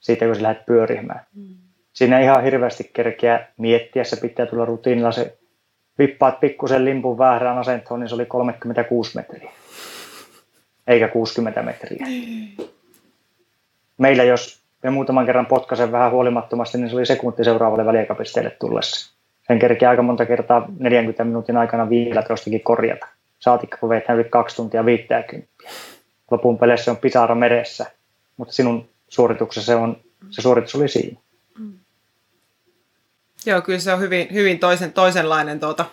siitä kun sä lähdet pyörimään. Mm siinä ihan hirveästi kerkeä miettiä, se pitää tulla rutiinilla se vippaat pikkusen limpun väärään asentoon, niin se oli 36 metriä, eikä 60 metriä. Meillä jos me muutaman kerran potkasen vähän huolimattomasti, niin se oli sekunti seuraavalle väliaikapisteelle tullessa. Sen kerkee aika monta kertaa 40 minuutin aikana vielä jostakin korjata. Saatikka, kun veit yli kaksi tuntia 50. Lopun peleissä on pisara meressä, mutta sinun suorituksessa se, on, se suoritus oli siinä. Joo, kyllä se on hyvin, hyvin toisen, toisenlainen tuota,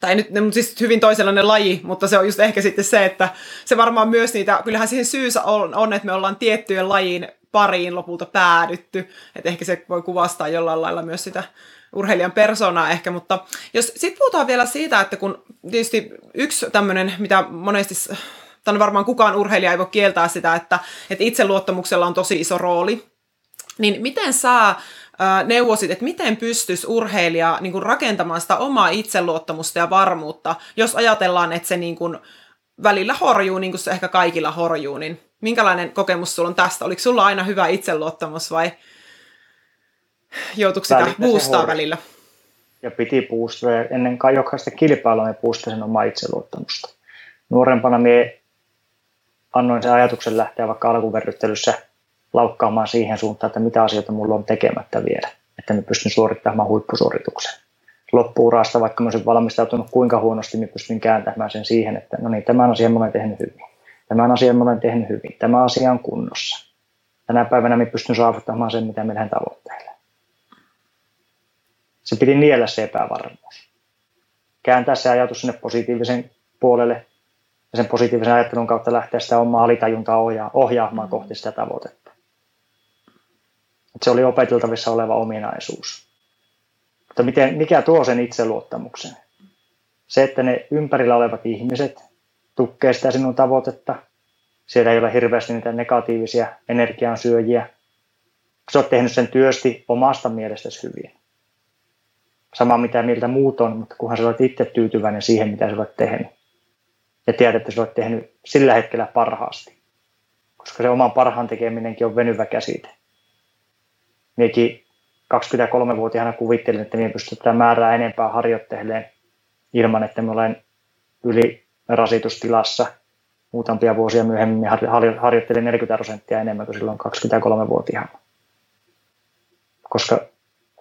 tai nyt siis hyvin toisenlainen laji, mutta se on just ehkä sitten se, että se varmaan myös niitä, kyllähän siihen syysä on, on että me ollaan tiettyjen lajiin pariin lopulta päädytty, että ehkä se voi kuvastaa jollain lailla myös sitä urheilijan persoonaa ehkä, mutta jos sitten puhutaan vielä siitä, että kun tietysti yksi tämmöinen, mitä monesti, tai varmaan kukaan urheilija ei voi kieltää sitä, että, että itseluottamuksella on tosi iso rooli, niin miten sä neuvosit, että miten pystyisi urheilija niin kuin rakentamaan sitä omaa itseluottamusta ja varmuutta, jos ajatellaan, että se niin kuin välillä horjuu, niin kuin se ehkä kaikilla horjuu, niin minkälainen kokemus sulla on tästä? Oliko sulla aina hyvä itseluottamus vai joutuiko sitä boostaa välillä? Ja piti boostaa ja ennen kaikkea jokaista kilpailua me boostasin omaa itseluottamusta. Nuorempana me annoin sen ajatuksen lähteä vaikka alkuverryttelyssä laukkaamaan siihen suuntaan, että mitä asioita mulla on tekemättä vielä, että mä pystyn suorittamaan huippusuorituksen. Loppuurasta, vaikka mä olisin valmistautunut kuinka huonosti, mä pystyn kääntämään sen siihen, että no niin, tämän asian mä olen tehnyt hyvin. Tämän asian mä olen tehnyt hyvin. Tämä asia on kunnossa. Tänä päivänä mä pystyn saavuttamaan sen, mitä lähden tavoitteille. Se piti niellä se epävarmuus. Kääntää se ajatus sinne positiivisen puolelle ja sen positiivisen ajattelun kautta lähteä sitä omaa alitajuntaa ohjaamaan kohti sitä tavoitetta. Että se oli opeteltavissa oleva ominaisuus. Mutta miten, mikä tuo sen itseluottamuksen? Se, että ne ympärillä olevat ihmiset tukkee sitä sinun tavoitetta. Siellä ei ole hirveästi niitä negatiivisia energiansyöjiä. Sä oot tehnyt sen työsti omasta mielestäsi hyvin. Sama mitä mieltä muut on, mutta kunhan sä olet itse tyytyväinen siihen, mitä sä olet tehnyt. Ja tiedät, että sä olet tehnyt sillä hetkellä parhaasti. Koska se oman parhaan tekeminenkin on venyvä käsite minäkin 23-vuotiaana kuvittelin, että minä pystytään määrää enempää harjoittelemaan ilman, että me olen yli rasitustilassa. Muutamia vuosia myöhemmin harjoittelin 40 prosenttia enemmän kuin silloin 23-vuotiaana. Koska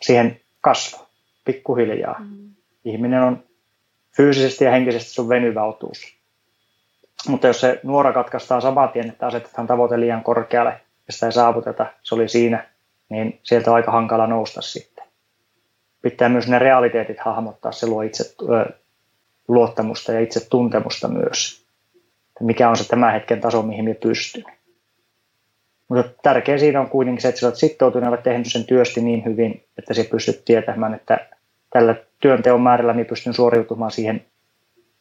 siihen kasvaa pikkuhiljaa. Mm. Ihminen on fyysisesti ja henkisesti sun venyvä otuus. Mutta jos se nuora katkaistaan saman tien, että asetetaan tavoite liian korkealle ja sitä ei saavuteta, se oli siinä, niin sieltä on aika hankala nousta sitten. Pitää myös ne realiteetit hahmottaa, se luo itse luottamusta ja itse tuntemusta myös. Mikä on se tämän hetken taso, mihin me pystyn. Mutta tärkeä siinä on kuitenkin se, että sä olet sitoutunut ja tehnyt sen työsti niin hyvin, että sä pystyt tietämään, että tällä työnteon määrällä minä pystyn suoriutumaan siihen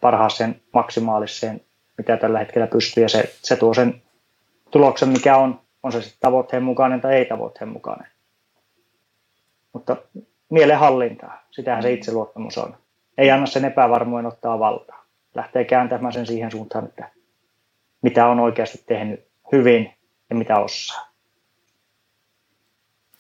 parhaaseen maksimaaliseen, mitä tällä hetkellä pystyy. Ja se, se tuo sen tuloksen, mikä on on se sitten tavoitteen mukainen tai ei tavoitteen mukainen. Mutta mielenhallintaa, sitähän se mm. itseluottamus on. Ei anna sen epävarmoin ottaa valtaa. Lähtee kääntämään sen siihen suuntaan, että mitä on oikeasti tehnyt hyvin ja mitä osaa.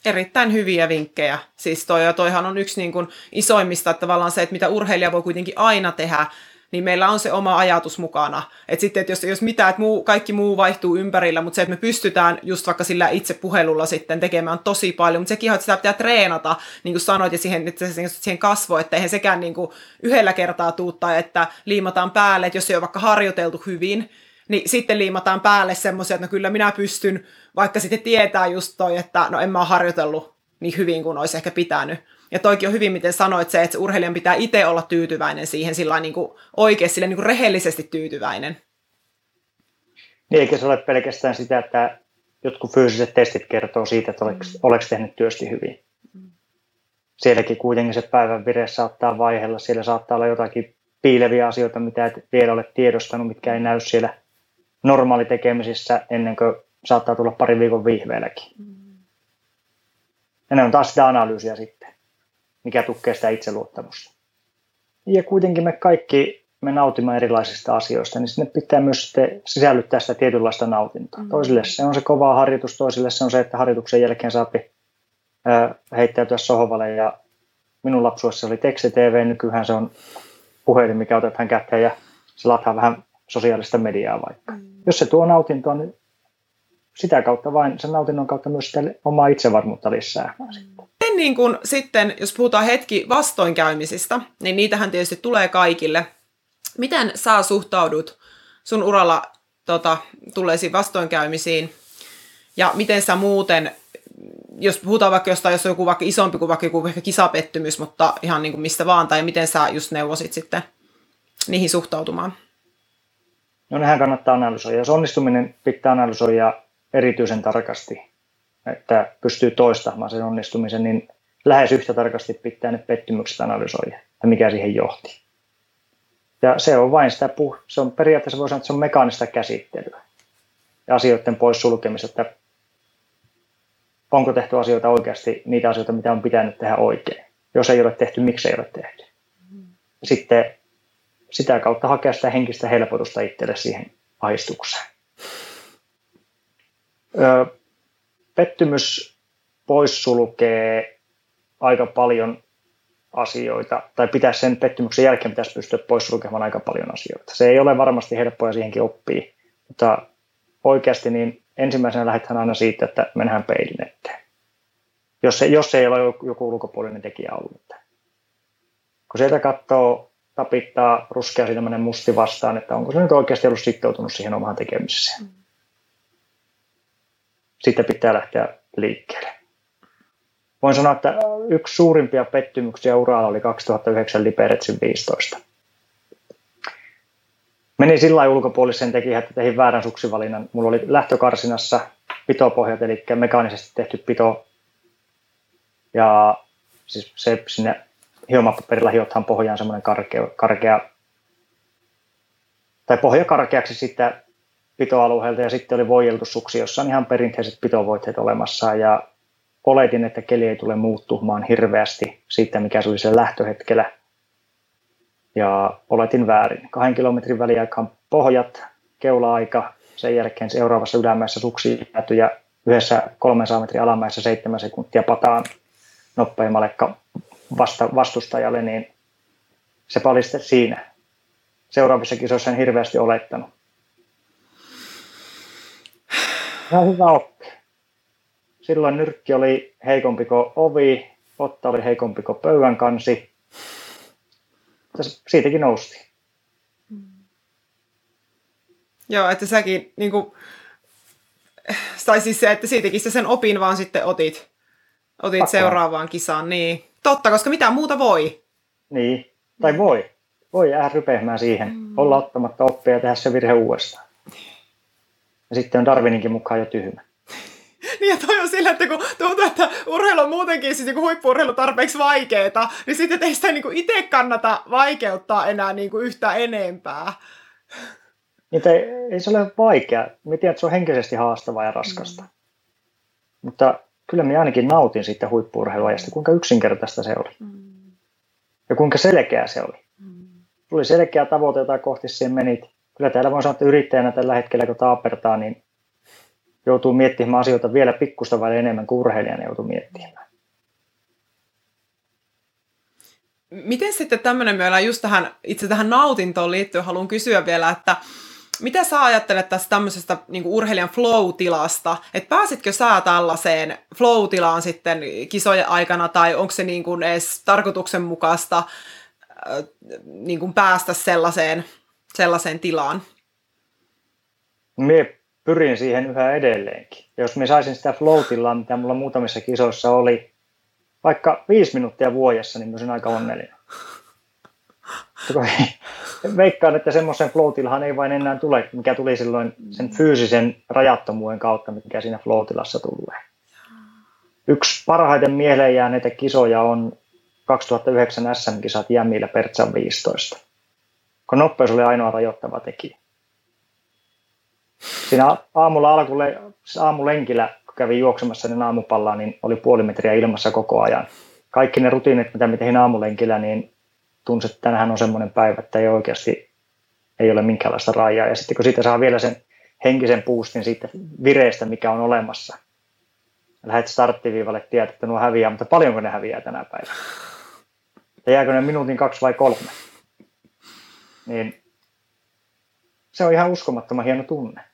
Erittäin hyviä vinkkejä. Siis toi, ja toihan on yksi niin kuin isoimmista, että tavallaan se, että mitä urheilija voi kuitenkin aina tehdä, niin meillä on se oma ajatus mukana. Et sitten, että jos, jos mitä, että muu, kaikki muu vaihtuu ympärillä, mutta se, että me pystytään just vaikka sillä itse puhelulla sitten tekemään tosi paljon, mutta sekin on, että sitä pitää treenata, niin kuin sanoit, ja siihen, että se, siihen kasvoi, että eihän sekään niin kuin yhdellä kertaa tuuttaa, että liimataan päälle, että jos ei ole vaikka harjoiteltu hyvin, niin sitten liimataan päälle semmoisia, että no kyllä minä pystyn, vaikka sitten tietää just toi, että no en mä ole harjoitellut niin hyvin kuin olisi ehkä pitänyt. Ja toikin on hyvin, miten sanoit se, että se urheilijan pitää itse olla tyytyväinen siihen sillä niin kuin oikeasti, sillä niin kuin rehellisesti tyytyväinen. Niin, eikä se ole pelkästään sitä, että jotkut fyysiset testit kertoo siitä, että oleks, mm. oleks tehnyt työsti hyvin. Sielläkin kuitenkin se päivän vire saattaa vaihella. Siellä saattaa olla jotakin piileviä asioita, mitä et vielä ole tiedostanut, mitkä ei näy siellä normaalitekemisissä ennen kuin saattaa tulla pari viikon vihveelläkin. Mm. Ja ne on taas sitä analyysiä sitten mikä tukee sitä itseluottamusta. Ja kuitenkin me kaikki me nautimme erilaisista asioista, niin sinne pitää myös sitten sisällyttää sitä tietynlaista nautintoa. Mm. Toisille se on se kova harjoitus, toisille se on se, että harjoituksen jälkeen saapi heittäytyä sohvalle ja minun lapsuudessa oli teksti-TV, nykyään se on puhelin, mikä otetaan käteen ja se lataa vähän sosiaalista mediaa vaikka. Mm. Jos se tuo nautintoa, niin sitä kautta vain, sen nautinnon kautta myös sitä omaa itsevarmuutta lisää. Mm. Sitten, niin kun, sitten, jos puhutaan hetki vastoinkäymisistä, niin niitähän tietysti tulee kaikille. Miten sä suhtaudut sun uralla tota, tulleisiin vastoinkäymisiin ja miten sä muuten, jos puhutaan vaikka jostain, jos on joku vaikka isompi kuin vaikka joku ehkä kisapettymys, mutta ihan niin kuin mistä vaan, tai miten sä just neuvosit sitten niihin suhtautumaan? No nehän kannattaa analysoida. Jos onnistuminen pitää analysoida erityisen tarkasti, että pystyy toistamaan sen onnistumisen, niin lähes yhtä tarkasti pitää ne pettymykset analysoida, ja mikä siihen johti. Ja se on vain sitä, puh- se on periaatteessa voi sanoa, että se on mekaanista käsittelyä ja asioiden poissulkemista, että onko tehty asioita oikeasti niitä asioita, mitä on pitänyt tehdä oikein. Jos ei ole tehty, miksi ei ole tehty. Sitten sitä kautta hakea sitä henkistä helpotusta itselle siihen ahdistukseen. Öö, pettymys poissulkee aika paljon asioita, tai pitää sen pettymyksen jälkeen pitäisi pystyä poissulkemaan aika paljon asioita. Se ei ole varmasti helppoa siihenkin oppii, mutta oikeasti niin ensimmäisenä lähdetään aina siitä, että mennään peilin eteen. Jos, se, jos ei ole joku ulkopuolinen tekijä ollut. Kun sieltä katsoo, tapittaa ruskea silmäinen musti vastaan, että onko se nyt oikeasti ollut sitoutunut siihen omaan tekemiseen. Sitten pitää lähteä liikkeelle. Voin sanoa, että yksi suurimpia pettymyksiä uralla oli 2009 Liberetsin 15 Menin sillä ulkopuolisen tekijä, että tein väärän suksivalinnan. Mulla oli lähtökarsinassa pitopohjat, eli mekaanisesti tehty pito. Ja siis se sinne hiomapaperilla hiothan pohjaan semmoinen karkea, karkea tai pohja karkeaksi sitten pitoalueelta ja sitten oli voijeltu suksi, jossa on ihan perinteiset pitovoitteet olemassa ja oletin, että keli ei tule muuttumaan hirveästi siitä, mikä se oli sen lähtöhetkellä ja oletin väärin. Kahden kilometrin väliaikaan pohjat, keula-aika, sen jälkeen seuraavassa ylämäessä suksi jääty ja yhdessä 300 metrin alamäessä 7 sekuntia pataan nopeimmalle vasta, vastustajalle, niin se paliste siinä. Seuraavissa kisoissa en hirveästi olettanut. Ihan hyvä oppi. Silloin nyrkki oli heikompi kuin ovi, otta oli heikompi kuin pöydän kansi, siitäkin nousti. Mm. Joo, että säkin niin kuin, tai siis se, että siitäkin sä sen opin vaan sitten otit, otit Pakkaan. seuraavaan kisaan. Niin. Totta, koska mitä muuta voi. Niin, tai voi. Voi jäädä rypehmään siihen, mm. olla ottamatta oppia ja tehdä se virhe uudestaan. Ja sitten on Darwininkin mukaan jo tyhmä. Niin ja toi on sillä, että kun tuntuu, että urheilu on muutenkin siis niin huippu tarpeeksi vaikeeta, niin sitten ei sitä niin itse kannata vaikeuttaa enää niin kuin yhtä enempää. Niin, ei, ei se ole vaikea. Mä tiedän, että se on henkisesti haastavaa ja raskasta. Mm. Mutta kyllä minä ainakin nautin siitä huippuurheiluajasta, kuinka yksinkertaista se oli. Mm. Ja kuinka selkeä se oli. Mm. Tuli selkeä tavoite, jota kohti siihen menit. Kyllä täällä voi sanoa, että yrittäjänä tällä hetkellä, kun taapertaa, niin joutuu miettimään asioita vielä pikkusta vai enemmän kuin urheilijana joutuu miettimään. Miten sitten tämmöinen, ollaan just tähän, itse tähän nautintoon liittyen, haluan kysyä vielä, että mitä sä ajattelet tästä tämmöisestä niin urheilijan flow-tilasta, että pääsitkö sä tällaiseen flow-tilaan sitten kisojen aikana, tai onko se niin kuin edes tarkoituksenmukaista äh, niin kuin päästä sellaiseen, sellaiseen tilaan? Mie pyrin siihen yhä edelleenkin. Jos me saisin sitä floatilla, mitä mulla muutamissa kisoissa oli, vaikka viisi minuuttia vuodessa, niin olisin aika onnellinen. Veikkaan, että semmoisen floatilhan ei vain enää tule, mikä tuli silloin sen fyysisen rajattomuuden kautta, mikä siinä floatilassa tulee. Yksi parhaiten mieleen jääneitä kisoja on 2009 SM-kisat Jämillä Pertsan 15. Kun nopeus oli ainoa rajoittava tekijä siinä aamulla alkulle, siis aamulenkillä, kun kävin juoksemassa niin aamupallaa, niin oli puoli metriä ilmassa koko ajan. Kaikki ne rutiinit, mitä me tein aamulenkillä, niin tunsi, että tänään on semmoinen päivä, että ei oikeasti ei ole minkäänlaista rajaa. Ja sitten kun siitä saa vielä sen henkisen puustin siitä vireestä, mikä on olemassa, lähdet starttiviivalle, tiedät, että nuo häviää, mutta paljonko ne häviää tänä päivänä? että jääkö ne minuutin kaksi vai kolme. Niin se on ihan uskomattoman hieno tunne.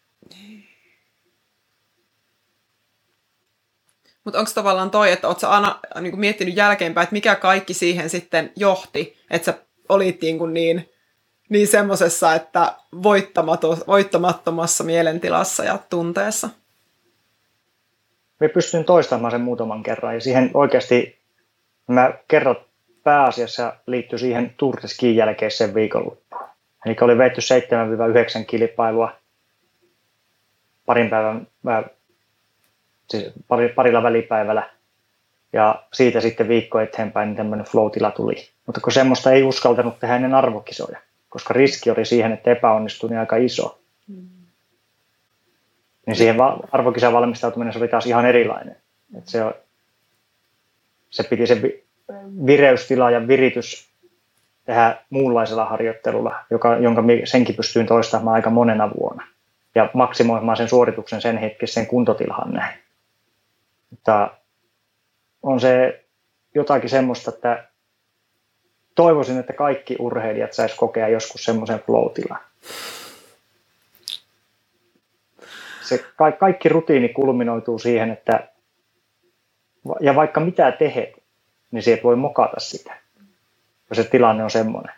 Mutta onko tavallaan toi, että ootko aina niin kuin miettinyt jälkeenpäin, että mikä kaikki siihen sitten johti, että sä olit niin, kuin niin, niin semmoisessa, että voittamattomassa mielentilassa ja tunteessa? Me pystyn toistamaan sen muutaman kerran ja siihen oikeasti mä kerrot pääasiassa liittyy siihen de jälkeiseen viikonloppuun. Eli oli veitty 7-9 kilpailua parin päivän, siis parilla välipäivällä ja siitä sitten viikko eteenpäin niin tämmöinen flow tuli. Mutta kun semmoista ei uskaltanut tehdä ennen arvokisoja, koska riski oli siihen, että epäonnistui niin aika iso. Mm. Niin siihen arvokisan valmistautuminen se oli taas ihan erilainen. Et se, se piti se vireystila ja viritys tehdä muunlaisella harjoittelulla, joka, jonka senkin pystyin toistamaan aika monena vuonna. Ja maksimoimaan sen suorituksen sen hetkisen kuntotilhan näin. Mutta on se jotakin semmoista, että toivoisin, että kaikki urheilijat sais kokea joskus semmoisen flow Se ka- kaikki rutiini kulminoituu siihen, että ja vaikka mitä tehet, niin sieltä voi mokata sitä, kun se tilanne on semmoinen.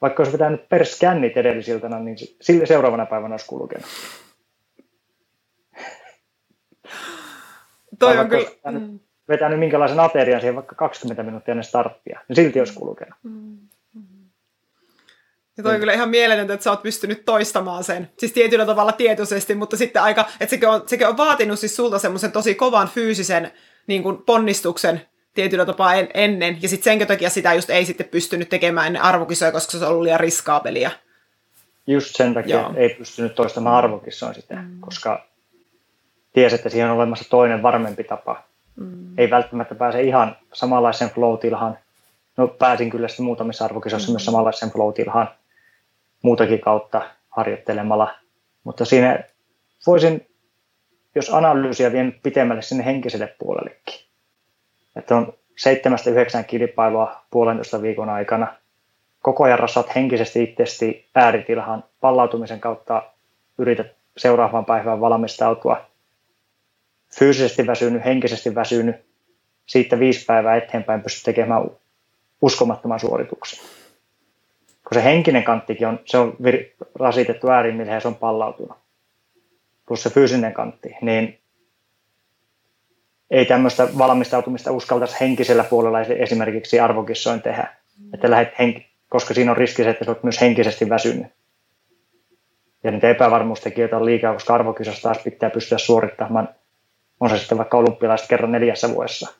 Vaikka olisi vetänyt perskännit edellisiltana, niin sille seuraavana päivänä olisi kulkenut. Toi on kyllä... Mm. Vetänyt minkälaisen aterian siihen vaikka 20 minuuttia ennen starttia, niin silti olisi kulkenut. Mm. Ja toi on kyllä ihan mieletöntä, että sä oot pystynyt toistamaan sen. Siis tietyllä tavalla tietoisesti, mutta sitten aika, että sekin on, sekin on vaatinut siis sulta semmoisen tosi kovan fyysisen niin kuin ponnistuksen tietyllä tapaa en, ennen, ja sitten sen takia sitä just ei sitten pystynyt tekemään ennen arvokisoja, koska se on ollut liian riskaapelia. Just sen takia Joo. ei pystynyt toistamaan arvokisoja sitten, mm. koska tiesi, että siihen on olemassa toinen varmempi tapa. Mm. Ei välttämättä pääse ihan samanlaisen flow-tilhaan. No pääsin kyllä sitten muutamissa arvokisoissa mm. myös samanlaisen flow-tilhaan muutakin kautta harjoittelemalla. Mutta siinä voisin jos analyysiä vien pitemmälle sinne henkiselle puolellekin. Että on seitsemästä yhdeksän kilpailua puolentoista viikon aikana. Koko ajan rasat henkisesti itsesti ääritilhan pallautumisen kautta yrität seuraavaan päivään valmistautua. Fyysisesti väsynyt, henkisesti väsynyt. Siitä viisi päivää eteenpäin pystyt tekemään uskomattoman suorituksen. Kun se henkinen kanttikin on, se on vir- rasitettu äärimmilleen ja se on pallautunut plus se fyysinen kantti, niin ei tämmöistä valmistautumista uskaltaisi henkisellä puolella esimerkiksi arvokissoin tehdä. Mm. Että lähdet henk- koska siinä on riski se, että olet myös henkisesti väsynyt. Ja niitä epävarmuustekijöitä on liikaa, koska arvokisassa taas pitää pystyä suorittamaan, on se sitten vaikka olympialaiset kerran neljässä vuodessa.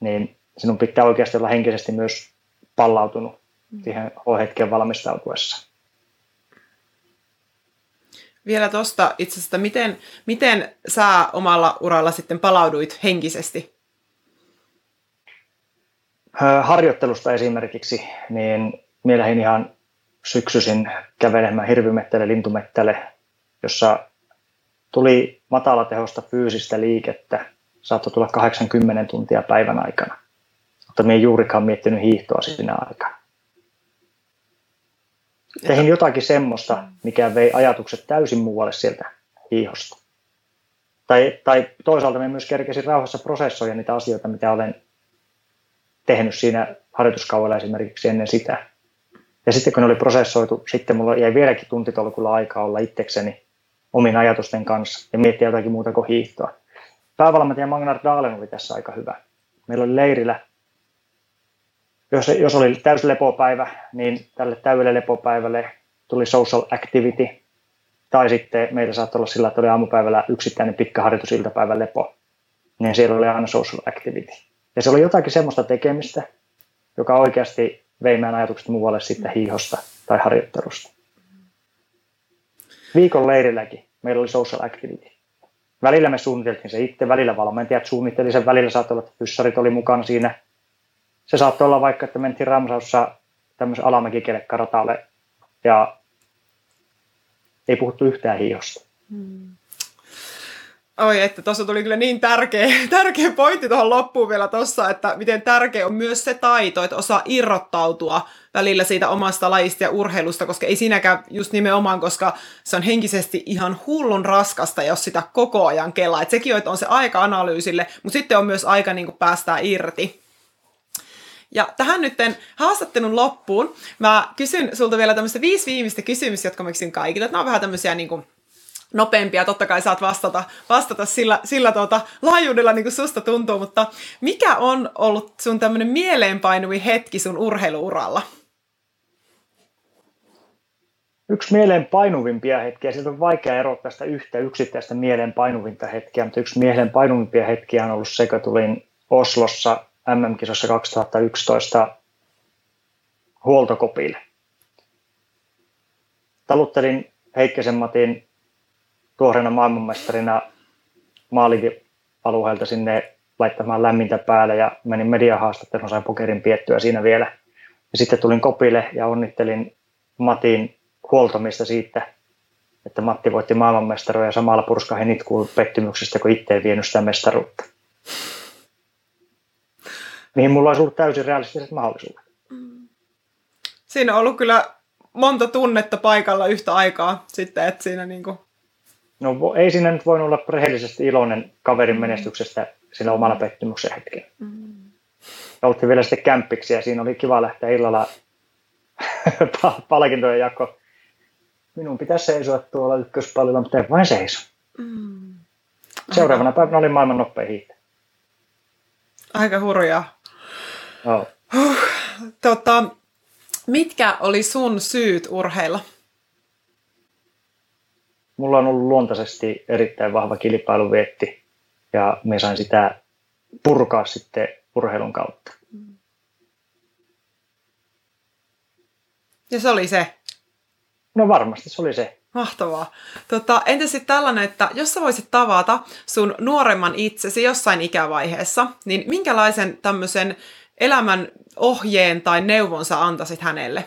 Niin sinun pitää oikeasti olla henkisesti myös pallautunut mm. siihen hetken valmistautuessa vielä tuosta itse asiassa, miten, miten sä omalla uralla sitten palauduit henkisesti? Harjoittelusta esimerkiksi, niin mielähin ihan syksyisin kävelemään hirvimettäle, lintumettäle, jossa tuli matalatehosta fyysistä liikettä, saattoi tulla 80 tuntia päivän aikana. Mutta minä en juurikaan miettinyt hiihtoa siinä aikana. Tehin jotakin semmoista, mikä vei ajatukset täysin muualle sieltä hiihosta. Tai, tai toisaalta me myös kerkesin rauhassa prosessoida niitä asioita, mitä olen tehnyt siinä harjoituskaudella esimerkiksi ennen sitä. Ja sitten kun ne oli prosessoitu, sitten mulla jäi vieläkin tuntitolkulla aikaa olla itsekseni omin ajatusten kanssa ja miettiä jotakin muuta kuin hiihtoa. Päävalmentaja Magnar Dahlen oli tässä aika hyvä. Meillä oli leirillä jos, jos oli täysi lepopäivä, niin tälle täydelle lepopäivälle tuli social activity, tai sitten meillä saattoi olla sillä, että oli aamupäivällä yksittäinen pitkä harjoitus iltapäivän lepo, niin siellä oli aina social activity. Ja se oli jotakin semmoista tekemistä, joka oikeasti vei meidän ajatukset muualle sitten hiihosta tai harjoittelusta. Viikon leirilläkin meillä oli social activity. Välillä me suunniteltiin se itse, välillä valmentajat suunnitteli sen, välillä saattoi olla, että fyssarit oli mukana siinä – se saattoi olla vaikka, että mentiin Ramsaussa tämmöisen alamäkikelekkaratalle ja ei puhuttu yhtään hiosta. Hmm. Oi, että tuossa tuli kyllä niin tärkeä, tärkeä pointti tuohon loppuun vielä tuossa, että miten tärkeä on myös se taito, että osaa irrottautua välillä siitä omasta lajista ja urheilusta, koska ei siinäkään just nimenomaan, koska se on henkisesti ihan hullun raskasta, jos sitä koko ajan kelaa. Et sekin on, että on se aika analyysille, mutta sitten on myös aika niin kuin päästää irti. Ja tähän nyt haastattelun loppuun mä kysyn sulta vielä tämmöistä viisi viimeistä kysymystä, jotka mä kysyn kaikille. Nämä on vähän tämmöisiä niin kuin nopeampia, totta kai saat vastata, vastata sillä, sillä tuota, laajuudella, niin kuin susta tuntuu, mutta mikä on ollut sun tämmöinen mieleenpainuvi hetki sun urheiluuralla? Yksi mieleenpainuvimpia hetkiä, sieltä on vaikea erottaa tästä yhtä yksittäistä mieleenpainuvinta hetkiä, mutta yksi mieleenpainuvimpia hetkiä on ollut se, kun tulin Oslossa MM-kisossa 2011 huoltokopille. Taluttelin Heikkisen Matin tuoreena maailmanmestarina maalikipaluheelta sinne laittamaan lämmintä päälle ja menin mediahaastattelun, sain pokerin piettyä siinä vielä. Ja sitten tulin kopille ja onnittelin Matin huoltomista siitä, että Matti voitti maailmanmestaruuden ja samalla purskahin itkuun pettymyksestä, kun itse ei vienyt sitä mestaruutta. Mihin mulla olisi ollut täysin realistiset mahdollisuudet. Siinä on ollut kyllä monta tunnetta paikalla yhtä aikaa sitten, että siinä niin kuin No ei siinä nyt voinut olla rehellisesti iloinen kaverin menestyksestä sillä omalla pettymyksen hetkellä. Mm. Ja oltiin vielä sitten kämppiksi ja siinä oli kiva lähteä illalla palkintojen jako. Minun pitäisi seisoa tuolla ykköspallilla, mutta en vain seiso. Mm. Seuraavana päivänä oli maailman nopein hiihtä. Aika hurjaa. Oh. Huh. Tota, mitkä oli sun syyt urheilla? mulla on ollut luontaisesti erittäin vahva kilpailuvietti ja me sain sitä purkaa sitten urheilun kautta. Ja se oli se? No varmasti se oli se. Mahtavaa. Tota, entä sitten tällainen, että jos sä voisit tavata sun nuoremman itsesi jossain ikävaiheessa, niin minkälaisen tämmöisen elämän ohjeen tai neuvon sä antaisit hänelle?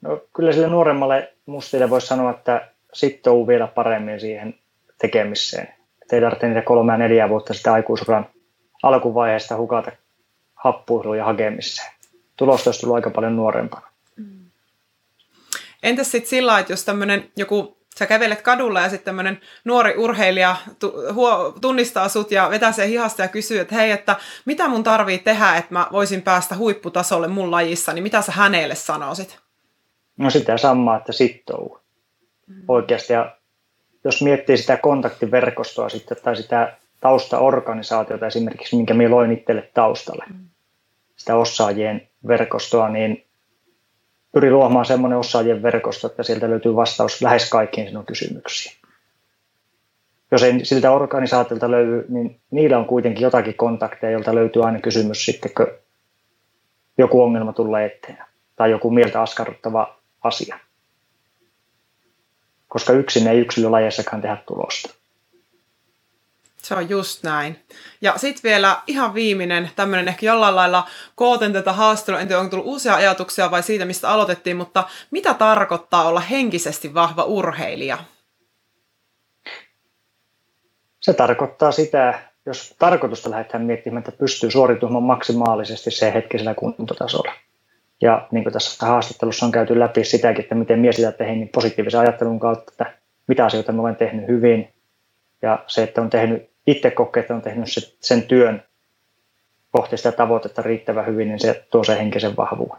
No, kyllä sille nuoremmalle mustille voisi sanoa, että sitoutuu vielä paremmin siihen tekemiseen. Että ei tarvitse niitä kolmea neljää vuotta sitä aikuisuran alkuvaiheesta hukata happuiluun ja hakemiseen. Tulosta olisi tullut aika paljon nuorempana. Mm. Entäs sitten sillä että jos tämmöinen joku sä kävelet kadulla ja sitten tämmöinen nuori urheilija tunnistaa sut ja vetää sen hihasta ja kysyy, että hei, että mitä mun tarvii tehdä, että mä voisin päästä huipputasolle mun lajissa, niin mitä sä hänelle sanoisit? No sitä samaa, että sitoo mm. oikeasti. Ja jos miettii sitä kontaktiverkostoa sitten, tai sitä taustaorganisaatiota esimerkiksi, minkä minä loin itselle taustalle, mm. sitä osaajien verkostoa, niin pyri luomaan semmoinen osaajien verkosto, että sieltä löytyy vastaus lähes kaikkiin sinun kysymyksiin. Jos ei siltä organisaatiolta löydy, niin niillä on kuitenkin jotakin kontakteja, jolta löytyy aina kysymys sitten, kun joku ongelma tulee eteen tai joku mieltä askarruttava asia. Koska yksin ei yksilölajeissakaan tehdä tulosta. Se on just näin. Ja sitten vielä ihan viimeinen, tämmöinen ehkä jollain lailla kooten tätä haastelua, en tiedä onko tullut uusia ajatuksia vai siitä, mistä aloitettiin, mutta mitä tarkoittaa olla henkisesti vahva urheilija? Se tarkoittaa sitä, jos tarkoitusta lähdetään miettimään, että pystyy suoritumaan maksimaalisesti se hetkisellä kuntotasolla. Ja niin kuin tässä haastattelussa on käyty läpi sitäkin, että miten mies sitä tehdään niin positiivisen ajattelun kautta, että mitä asioita mä olen tehnyt hyvin. Ja se, että on tehnyt itse kokee, että on tehnyt sen työn kohti sitä tavoitetta riittävän hyvin, niin se tuo sen henkisen vahvuuden.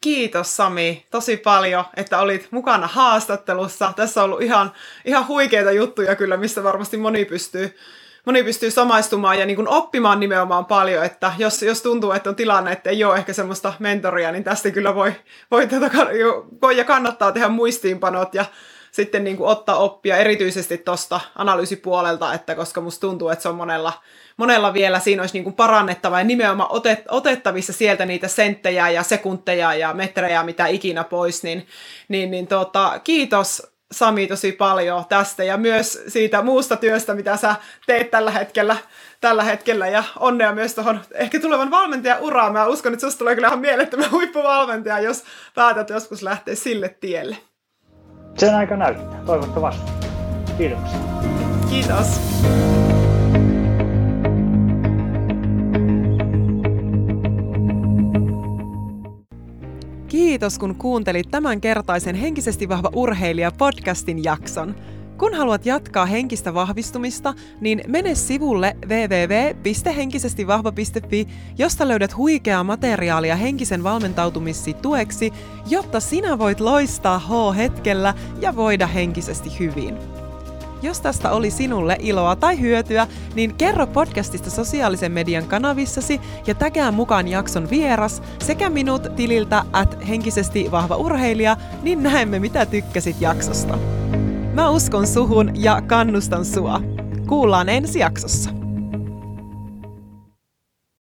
Kiitos Sami tosi paljon, että olit mukana haastattelussa. Tässä on ollut ihan, ihan huikeita juttuja kyllä, missä varmasti moni pystyy, moni pystyy samaistumaan ja niin kuin oppimaan nimenomaan paljon, että jos, jos tuntuu, että on tilanne, että ei ole ehkä semmoista mentoria, niin tästä kyllä voi, voi, tätä, voi ja kannattaa tehdä muistiinpanot ja sitten niin kuin ottaa oppia erityisesti tuosta analyysipuolelta, että koska musta tuntuu, että se on monella, monella vielä siinä olisi niin kuin parannettava ja nimenomaan otet, otettavissa sieltä niitä senttejä ja sekunteja ja metrejä, mitä ikinä pois, niin, niin, niin tota, kiitos Sami tosi paljon tästä ja myös siitä muusta työstä, mitä sä teet tällä hetkellä, tällä hetkellä ja onnea myös tuohon ehkä tulevan valmentajan uraan. Mä uskon, että susta tulee kyllä ihan mielettömän huippuvalmentaja, jos päätät joskus lähteä sille tielle. Sen aika näyttää, toivottavasti. Kiitoksia. Kiitos. Kiitos kun kuuntelit tämän kertaisen Henkisesti vahva urheilija podcastin jakson. Kun haluat jatkaa henkistä vahvistumista, niin mene sivulle www.henkisestivahva.fi, josta löydät huikeaa materiaalia henkisen valmentautumissi tueksi, jotta sinä voit loistaa H-hetkellä ja voida henkisesti hyvin. Jos tästä oli sinulle iloa tai hyötyä, niin kerro podcastista sosiaalisen median kanavissasi ja tägää mukaan jakson vieras sekä minut tililtä at henkisesti vahva urheilija, niin näemme mitä tykkäsit jaksosta. Mä uskon suhun ja kannustan sua. Kuullaan ensi jaksossa.